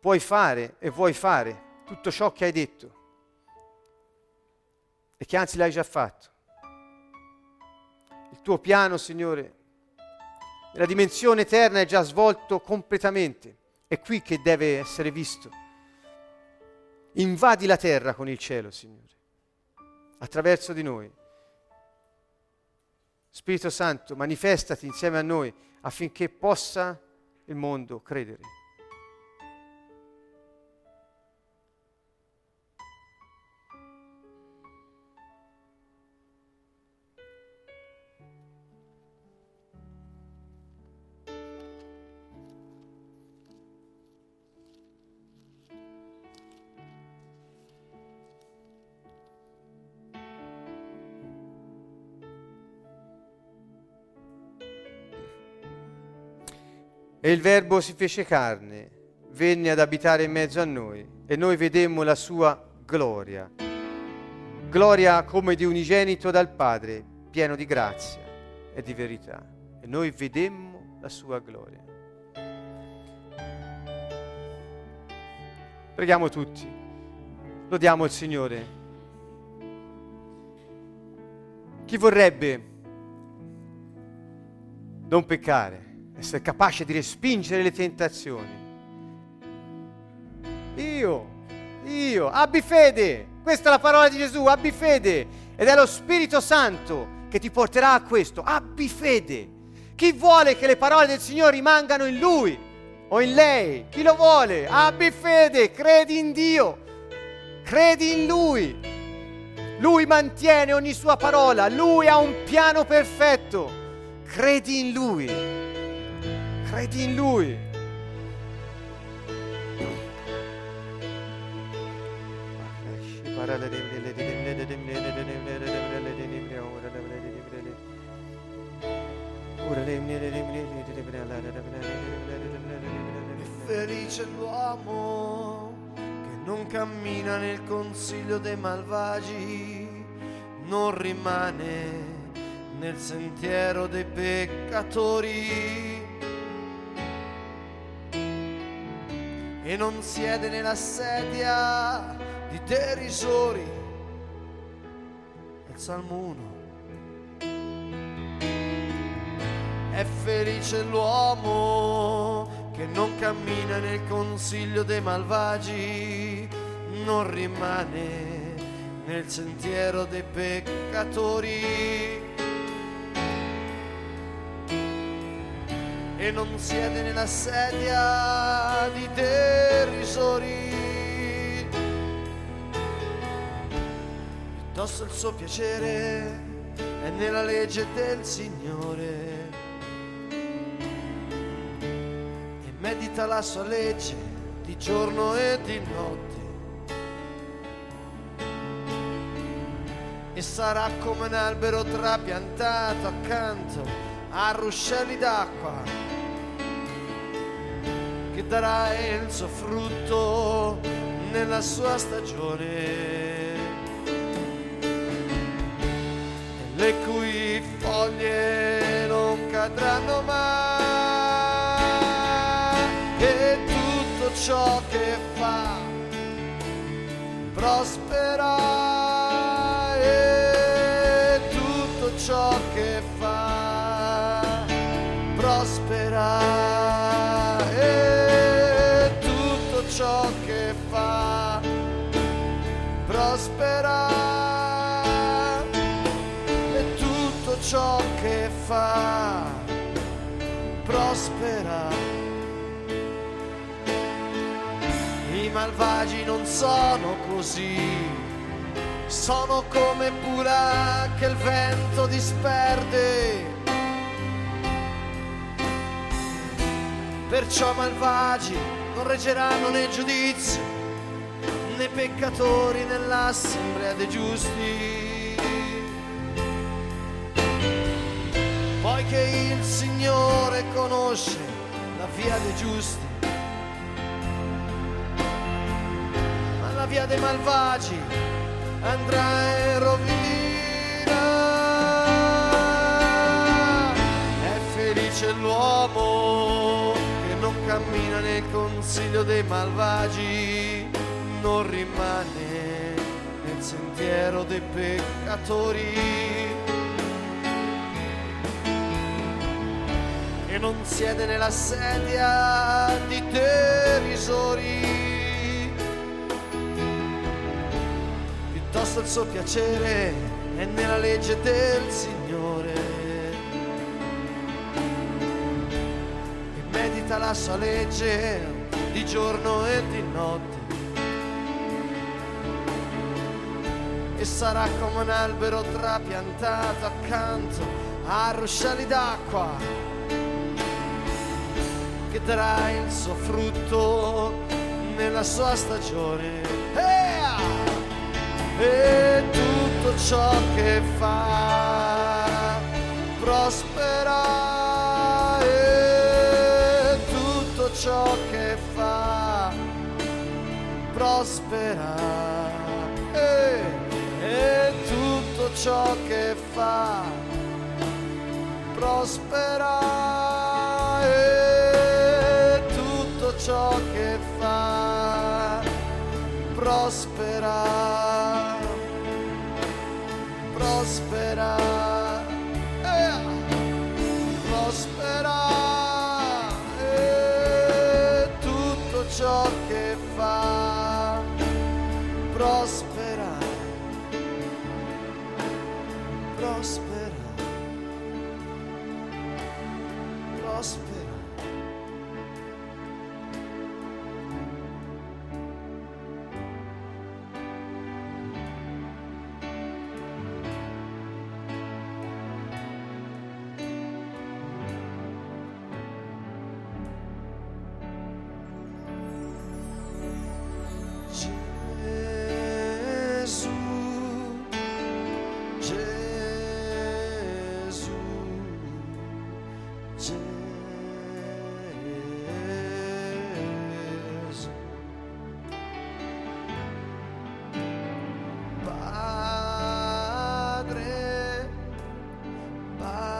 puoi fare e vuoi fare tutto ciò che hai detto e che anzi l'hai già fatto. Il tuo piano, Signore, nella dimensione eterna è già svolto completamente. È qui che deve essere visto. Invadi la terra con il cielo, Signore, attraverso di noi. Spirito Santo, manifestati insieme a noi affinché possa il mondo credere. E il Verbo si fece carne, venne ad abitare in mezzo a noi e noi vedemmo la sua gloria. Gloria come di unigenito dal Padre, pieno di grazia e di verità. E noi vedemmo la sua gloria. Preghiamo tutti, lodiamo il Signore. Chi vorrebbe non peccare? Essere capace di respingere le tentazioni. Io, io, abbi fede, questa è la parola di Gesù, abbi fede ed è lo Spirito Santo che ti porterà a questo, abbi fede. Chi vuole che le parole del Signore rimangano in lui o in lei? Chi lo vuole? Abbi fede, credi in Dio, credi in Lui. Lui mantiene ogni sua parola, Lui ha un piano perfetto, credi in Lui. Credi in Lui. È felice l'uomo che non cammina nel consiglio dei malvagi, non rimane nel sentiero dei peccatori e non siede nella sedia di derisori. Il Salmo 1. È felice l'uomo che non cammina nel consiglio dei malvagi, non rimane nel sentiero dei peccatori e non siede nella sedia di derisori. Piuttosto il suo piacere è nella legge del Signore e medita la sua legge di giorno e di notte. E sarà come un albero trapiantato accanto a ruscelli d'acqua darà il suo frutto nella sua stagione. Le cui foglie non cadranno mai. E tutto ciò che fa prospererà fa prosperare e tutto ciò che fa prosperare. I malvagi non sono così, sono come pura che il vento disperde. Perciò malvagi non reggeranno nei giudizi, né peccatori nell'assemblea dei giusti. Poiché il Signore conosce la via dei giusti, ma la via dei malvagi andrà in rovina. È felice l'uomo cammina nel consiglio dei malvagi, non rimane nel sentiero dei peccatori. e non siede nella sedia di derisori. Piuttosto il suo piacere è nella legge del Signore. Sua legge di giorno e di notte. E sarà come un albero trapiantato accanto a ruscelli d'acqua che darà il suo frutto nella sua stagione. E tutto ciò che fa prospera. Ciò che fa prospera. E, e tutto ciò che fa prospera. E tutto ciò che fa prospera, prospera, ciò che fa prospera, prospera, prospera. Gesù. Padre, Padre,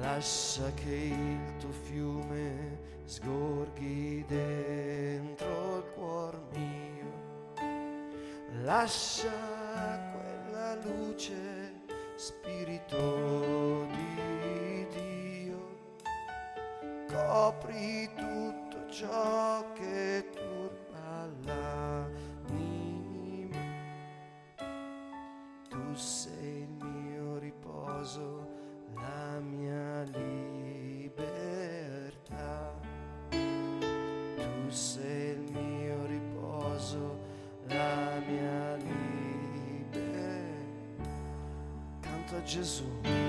Lascia che il tuo fiume sgorghi dentro il cuor mio. Lascia Canto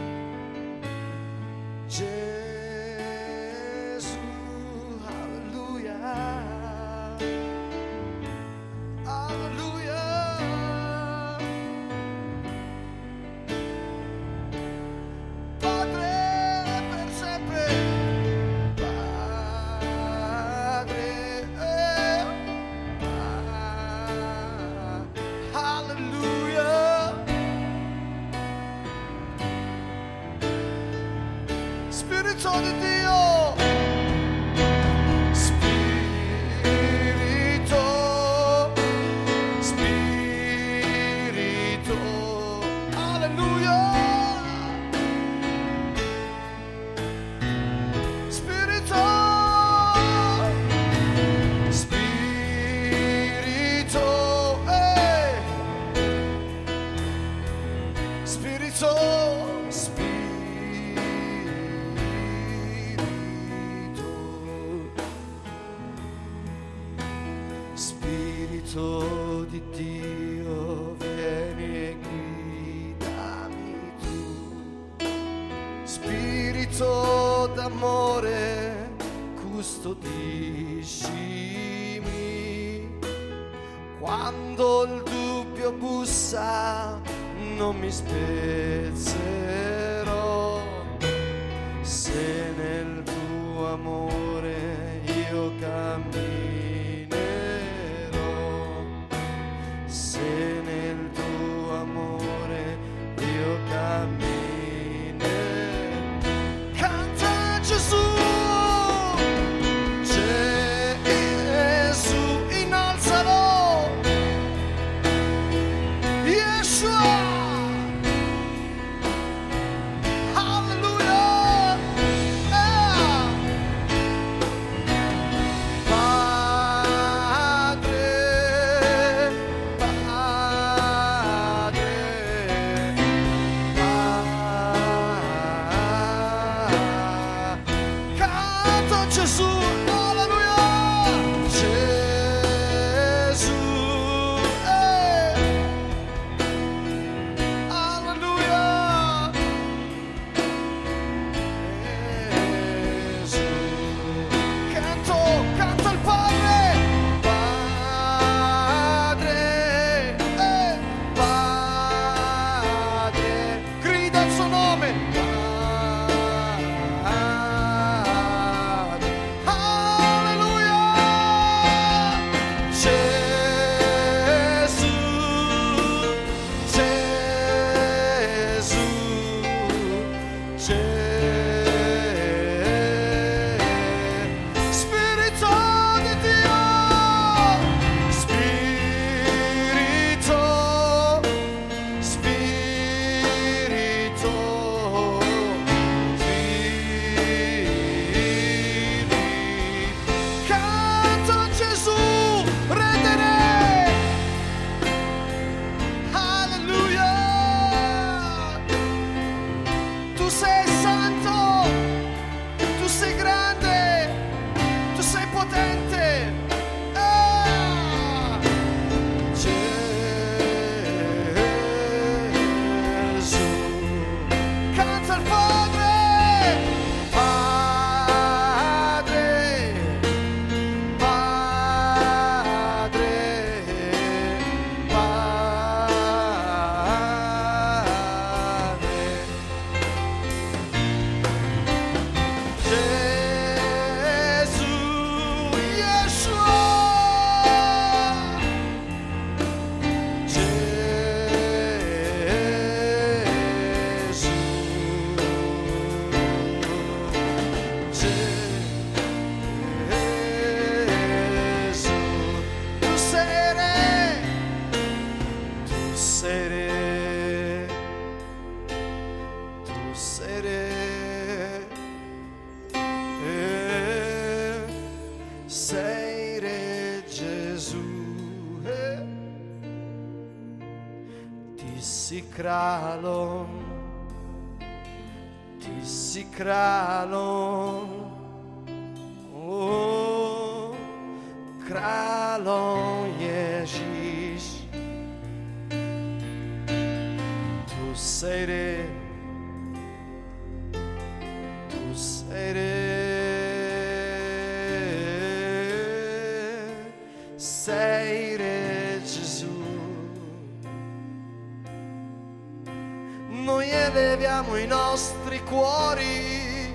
abbiamo i nostri cuori,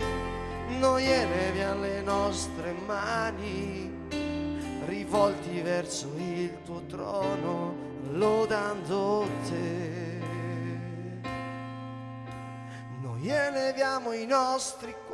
noi eleviamo le nostre mani, rivolti verso il tuo trono, lodando te. Noi eleviamo i nostri cuori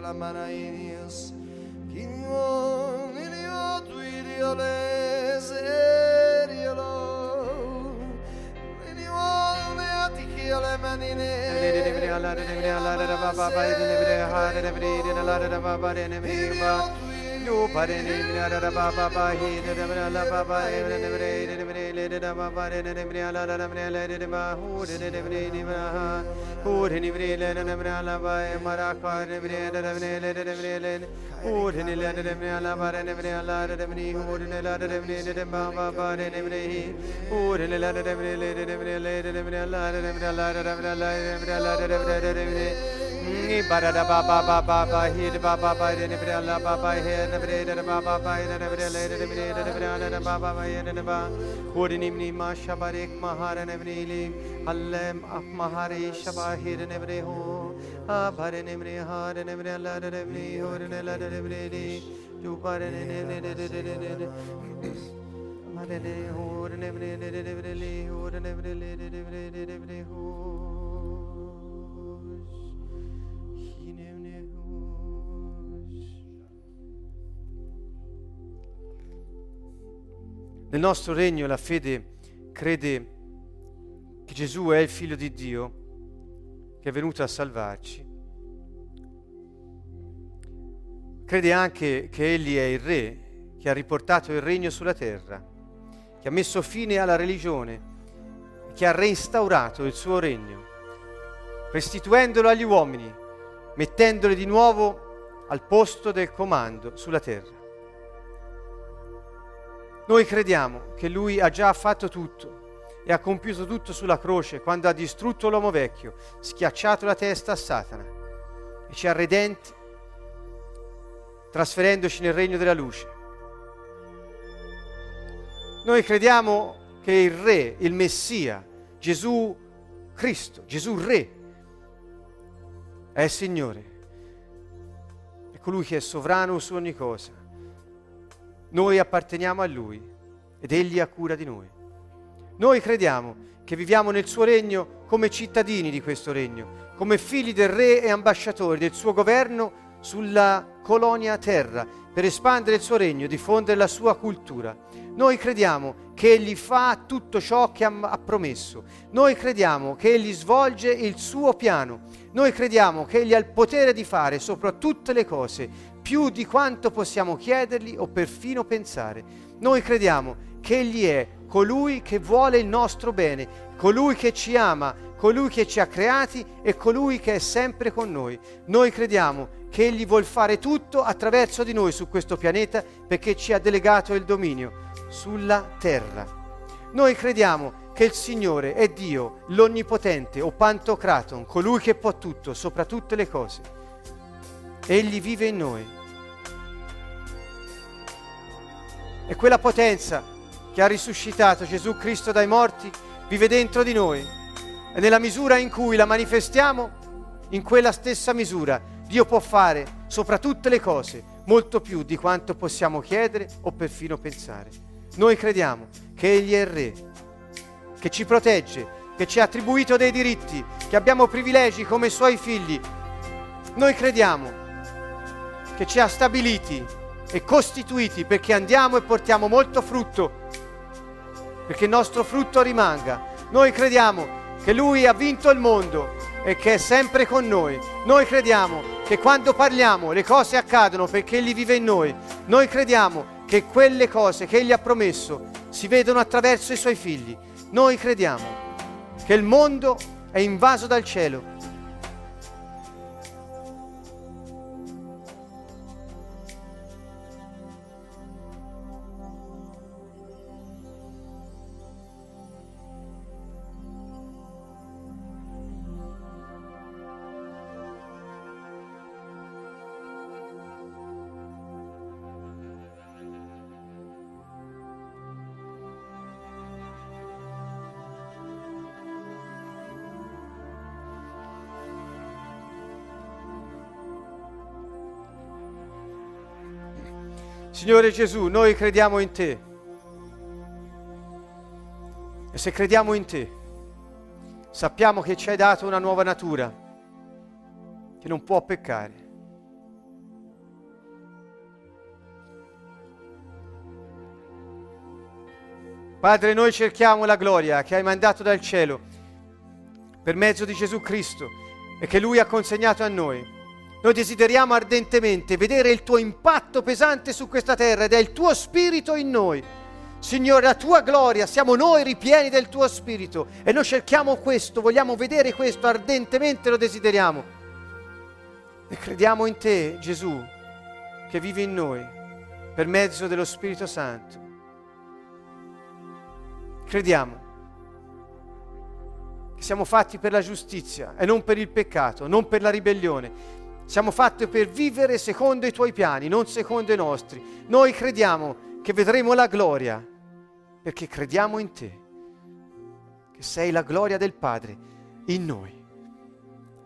dio la manainius kinion ilio tu atiki manine le Barada baba baba ba hid baba ba de bre la baba he ne bre de baba ba de ne bre le de bre de bre de baba ba ye ne ba hod ni ni ma shabarek mahara ne bre li allem ap mahare shabahir ne bre ho ha bare ne bre ha de ne bre la de bre ho de ne la de bre di tu bare ne ne ne de de de de de Mare ne ho de ne bre de de bre li ho de ne. Bre le de de bre de de bre ho Nel nostro regno la fede crede che Gesù è il figlio di Dio che è venuto a salvarci. Crede anche che Egli è il Re che ha riportato il regno sulla terra, che ha messo fine alla religione, che ha reinstaurato il suo regno, restituendolo agli uomini, mettendoli di nuovo al posto del comando sulla terra. Noi crediamo che Lui ha già fatto tutto e ha compiuto tutto sulla croce quando ha distrutto l'uomo vecchio, schiacciato la testa a Satana e ci ha redenti, trasferendoci nel regno della luce. Noi crediamo che il Re, il Messia, Gesù Cristo, Gesù Re, è Signore, è colui che è sovrano su ogni cosa. Noi apparteniamo a Lui ed Egli ha cura di noi. Noi crediamo che viviamo nel suo regno come cittadini di questo regno, come figli del Re e ambasciatori del suo governo sulla colonia terra, per espandere il suo regno, diffondere la sua cultura. Noi crediamo che Egli fa tutto ciò che ha promesso. Noi crediamo che Egli svolge il suo piano. Noi crediamo che Egli ha il potere di fare sopra tutte le cose, più di quanto possiamo chiedergli o perfino pensare. Noi crediamo che Egli è colui che vuole il nostro bene, colui che ci ama, colui che ci ha creati e colui che è sempre con noi. Noi crediamo che Egli vuol fare tutto attraverso di noi su questo pianeta perché ci ha delegato il dominio sulla terra. Noi crediamo che il Signore è Dio, l'Onnipotente o Pantocraton, colui che può tutto, sopra tutte le cose. Egli vive in noi. E quella potenza che ha risuscitato Gesù Cristo dai morti vive dentro di noi. E nella misura in cui la manifestiamo, in quella stessa misura Dio può fare sopra tutte le cose molto più di quanto possiamo chiedere o perfino pensare. Noi crediamo che Egli è il Re, che ci protegge, che ci ha attribuito dei diritti, che abbiamo privilegi come Suoi figli. Noi crediamo che ci ha stabiliti e costituiti perché andiamo e portiamo molto frutto, perché il nostro frutto rimanga. Noi crediamo che Lui ha vinto il mondo e che è sempre con noi. Noi crediamo che quando parliamo le cose accadono perché Egli vive in noi. Noi crediamo che quelle cose che Egli ha promesso si vedono attraverso i Suoi figli. Noi crediamo che il mondo è invaso dal cielo Signore Gesù, noi crediamo in te. E se crediamo in te, sappiamo che ci hai dato una nuova natura che non può peccare. Padre, noi cerchiamo la gloria che hai mandato dal cielo per mezzo di Gesù Cristo e che Lui ha consegnato a noi. Noi desideriamo ardentemente vedere il tuo impatto pesante su questa terra ed è il tuo spirito in noi. Signore, la tua gloria, siamo noi ripieni del tuo spirito e noi cerchiamo questo, vogliamo vedere questo, ardentemente lo desideriamo. E crediamo in te, Gesù, che vivi in noi per mezzo dello Spirito Santo. Crediamo che siamo fatti per la giustizia e non per il peccato, non per la ribellione. Siamo fatti per vivere secondo i tuoi piani, non secondo i nostri. Noi crediamo che vedremo la gloria, perché crediamo in te, che sei la gloria del Padre in noi.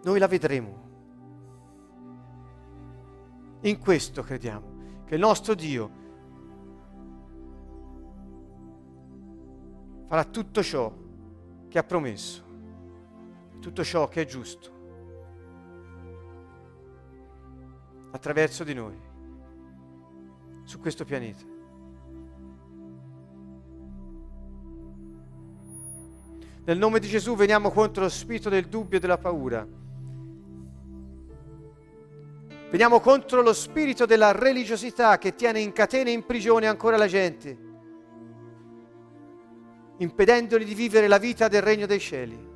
Noi la vedremo. In questo crediamo, che il nostro Dio farà tutto ciò che ha promesso, tutto ciò che è giusto. Attraverso di noi, su questo pianeta. Nel nome di Gesù veniamo contro lo spirito del dubbio e della paura. Veniamo contro lo spirito della religiosità che tiene in catene e in prigione ancora la gente, impedendogli di vivere la vita del regno dei cieli.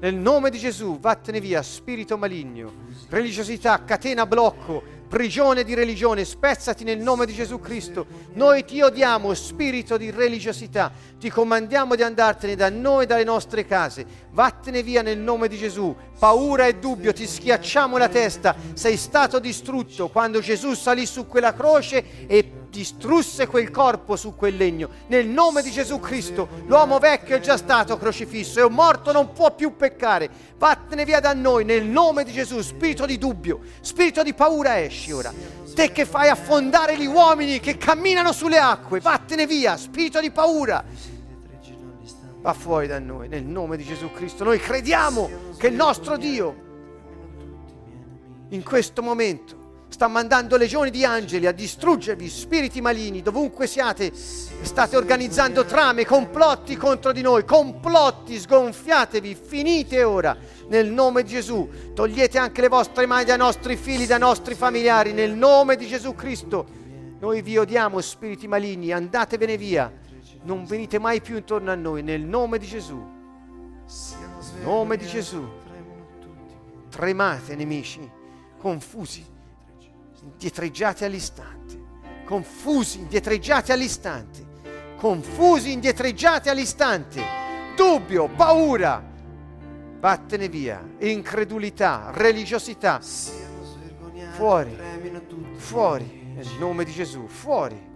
Nel nome di Gesù, vattene via, spirito maligno, religiosità, catena blocco, prigione di religione, spezzati nel nome di Gesù Cristo. Noi ti odiamo, spirito di religiosità, ti comandiamo di andartene da noi dalle nostre case. Vattene via nel nome di Gesù. Paura e dubbio, ti schiacciamo la testa. Sei stato distrutto quando Gesù salì su quella croce e distrusse quel corpo su quel legno. Nel nome di Gesù Cristo, l'uomo vecchio è già stato crocifisso, è un morto, non può più peccare. Vattene via da noi, nel nome di Gesù, spirito di dubbio, spirito di paura esci ora. Te che fai affondare gli uomini che camminano sulle acque, vattene via, spirito di paura. Va fuori da noi, nel nome di Gesù Cristo. Noi crediamo che il nostro Dio, in questo momento, sta mandando legioni di angeli a distruggervi, spiriti maligni, dovunque siate, state organizzando trame, complotti contro di noi, complotti, sgonfiatevi, finite ora, nel nome di Gesù, togliete anche le vostre mani dai nostri figli, dai nostri familiari, nel nome di Gesù Cristo. Noi vi odiamo, spiriti maligni, andatevene via, non venite mai più intorno a noi, nel nome di Gesù. Nome di Gesù. Tremate, nemici, confusi indietreggiati all'istante, confusi, indietreggiati all'istante, confusi, indietreggiati all'istante, dubbio, paura, vattene via, incredulità, religiosità, fuori, fuori, nel nome di Gesù, fuori.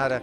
Hare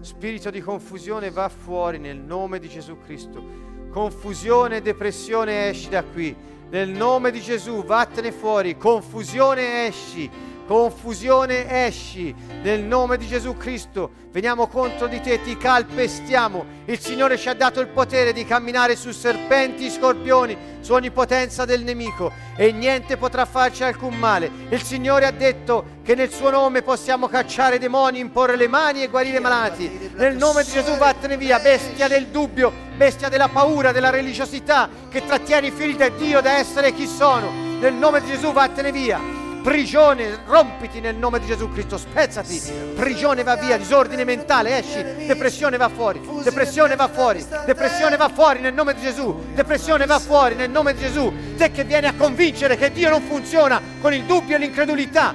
Spirito di confusione va fuori nel nome di Gesù Cristo. Confusione e depressione esci da qui. Nel nome di Gesù, vattene fuori, confusione esci, confusione esci, nel nome di Gesù Cristo, veniamo contro di te, ti calpestiamo. Il Signore ci ha dato il potere di camminare su serpenti scorpioni, su ogni potenza del nemico e niente potrà farci alcun male. Il Signore ha detto che nel suo nome possiamo cacciare demoni, imporre le mani e guarire malati. Nel nome di Gesù vattene via, bestia del dubbio, bestia della paura, della religiosità che trattiene i figli di Dio da essere chi sono. Nel nome di Gesù vattene via prigione, rompiti nel nome di Gesù Cristo, spezzati, prigione va via, disordine mentale, esci, depressione va fuori, depressione va fuori, depressione va fuori nel nome di Gesù, depressione va fuori nel nome di Gesù, te che vieni a convincere che Dio non funziona con il dubbio e l'incredulità,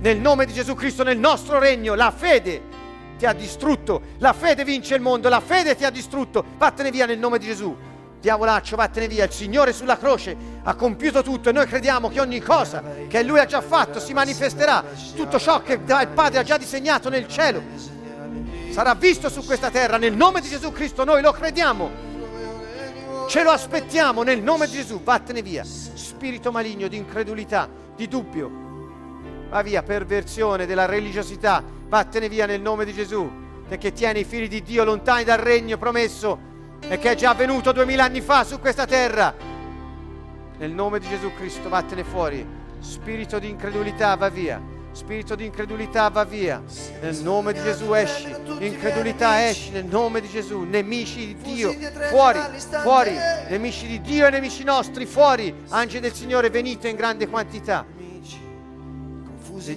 nel nome di Gesù Cristo, nel nostro regno, la fede ti ha distrutto, la fede vince il mondo, la fede ti ha distrutto, vattene via nel nome di Gesù diavolaccio, vattene via, il Signore sulla croce ha compiuto tutto e noi crediamo che ogni cosa che Lui ha già fatto si manifesterà, tutto ciò che il Padre ha già disegnato nel cielo sarà visto su questa terra, nel nome di Gesù Cristo noi lo crediamo, ce lo aspettiamo nel nome di Gesù, vattene via, spirito maligno di incredulità, di dubbio, va via, perversione della religiosità, vattene via nel nome di Gesù, perché tiene i figli di Dio lontani dal regno promesso e che è già avvenuto duemila anni fa su questa terra. Nel nome di Gesù Cristo, vattene fuori. Spirito di incredulità, va via. Spirito di incredulità, va via. Nel nome di Gesù esci. Incredulità, esci. Nel nome di Gesù. Nemici di Dio, fuori, fuori. Nemici di Dio e nemici nostri, fuori. Angeli del Signore, venite in grande quantità. Confusi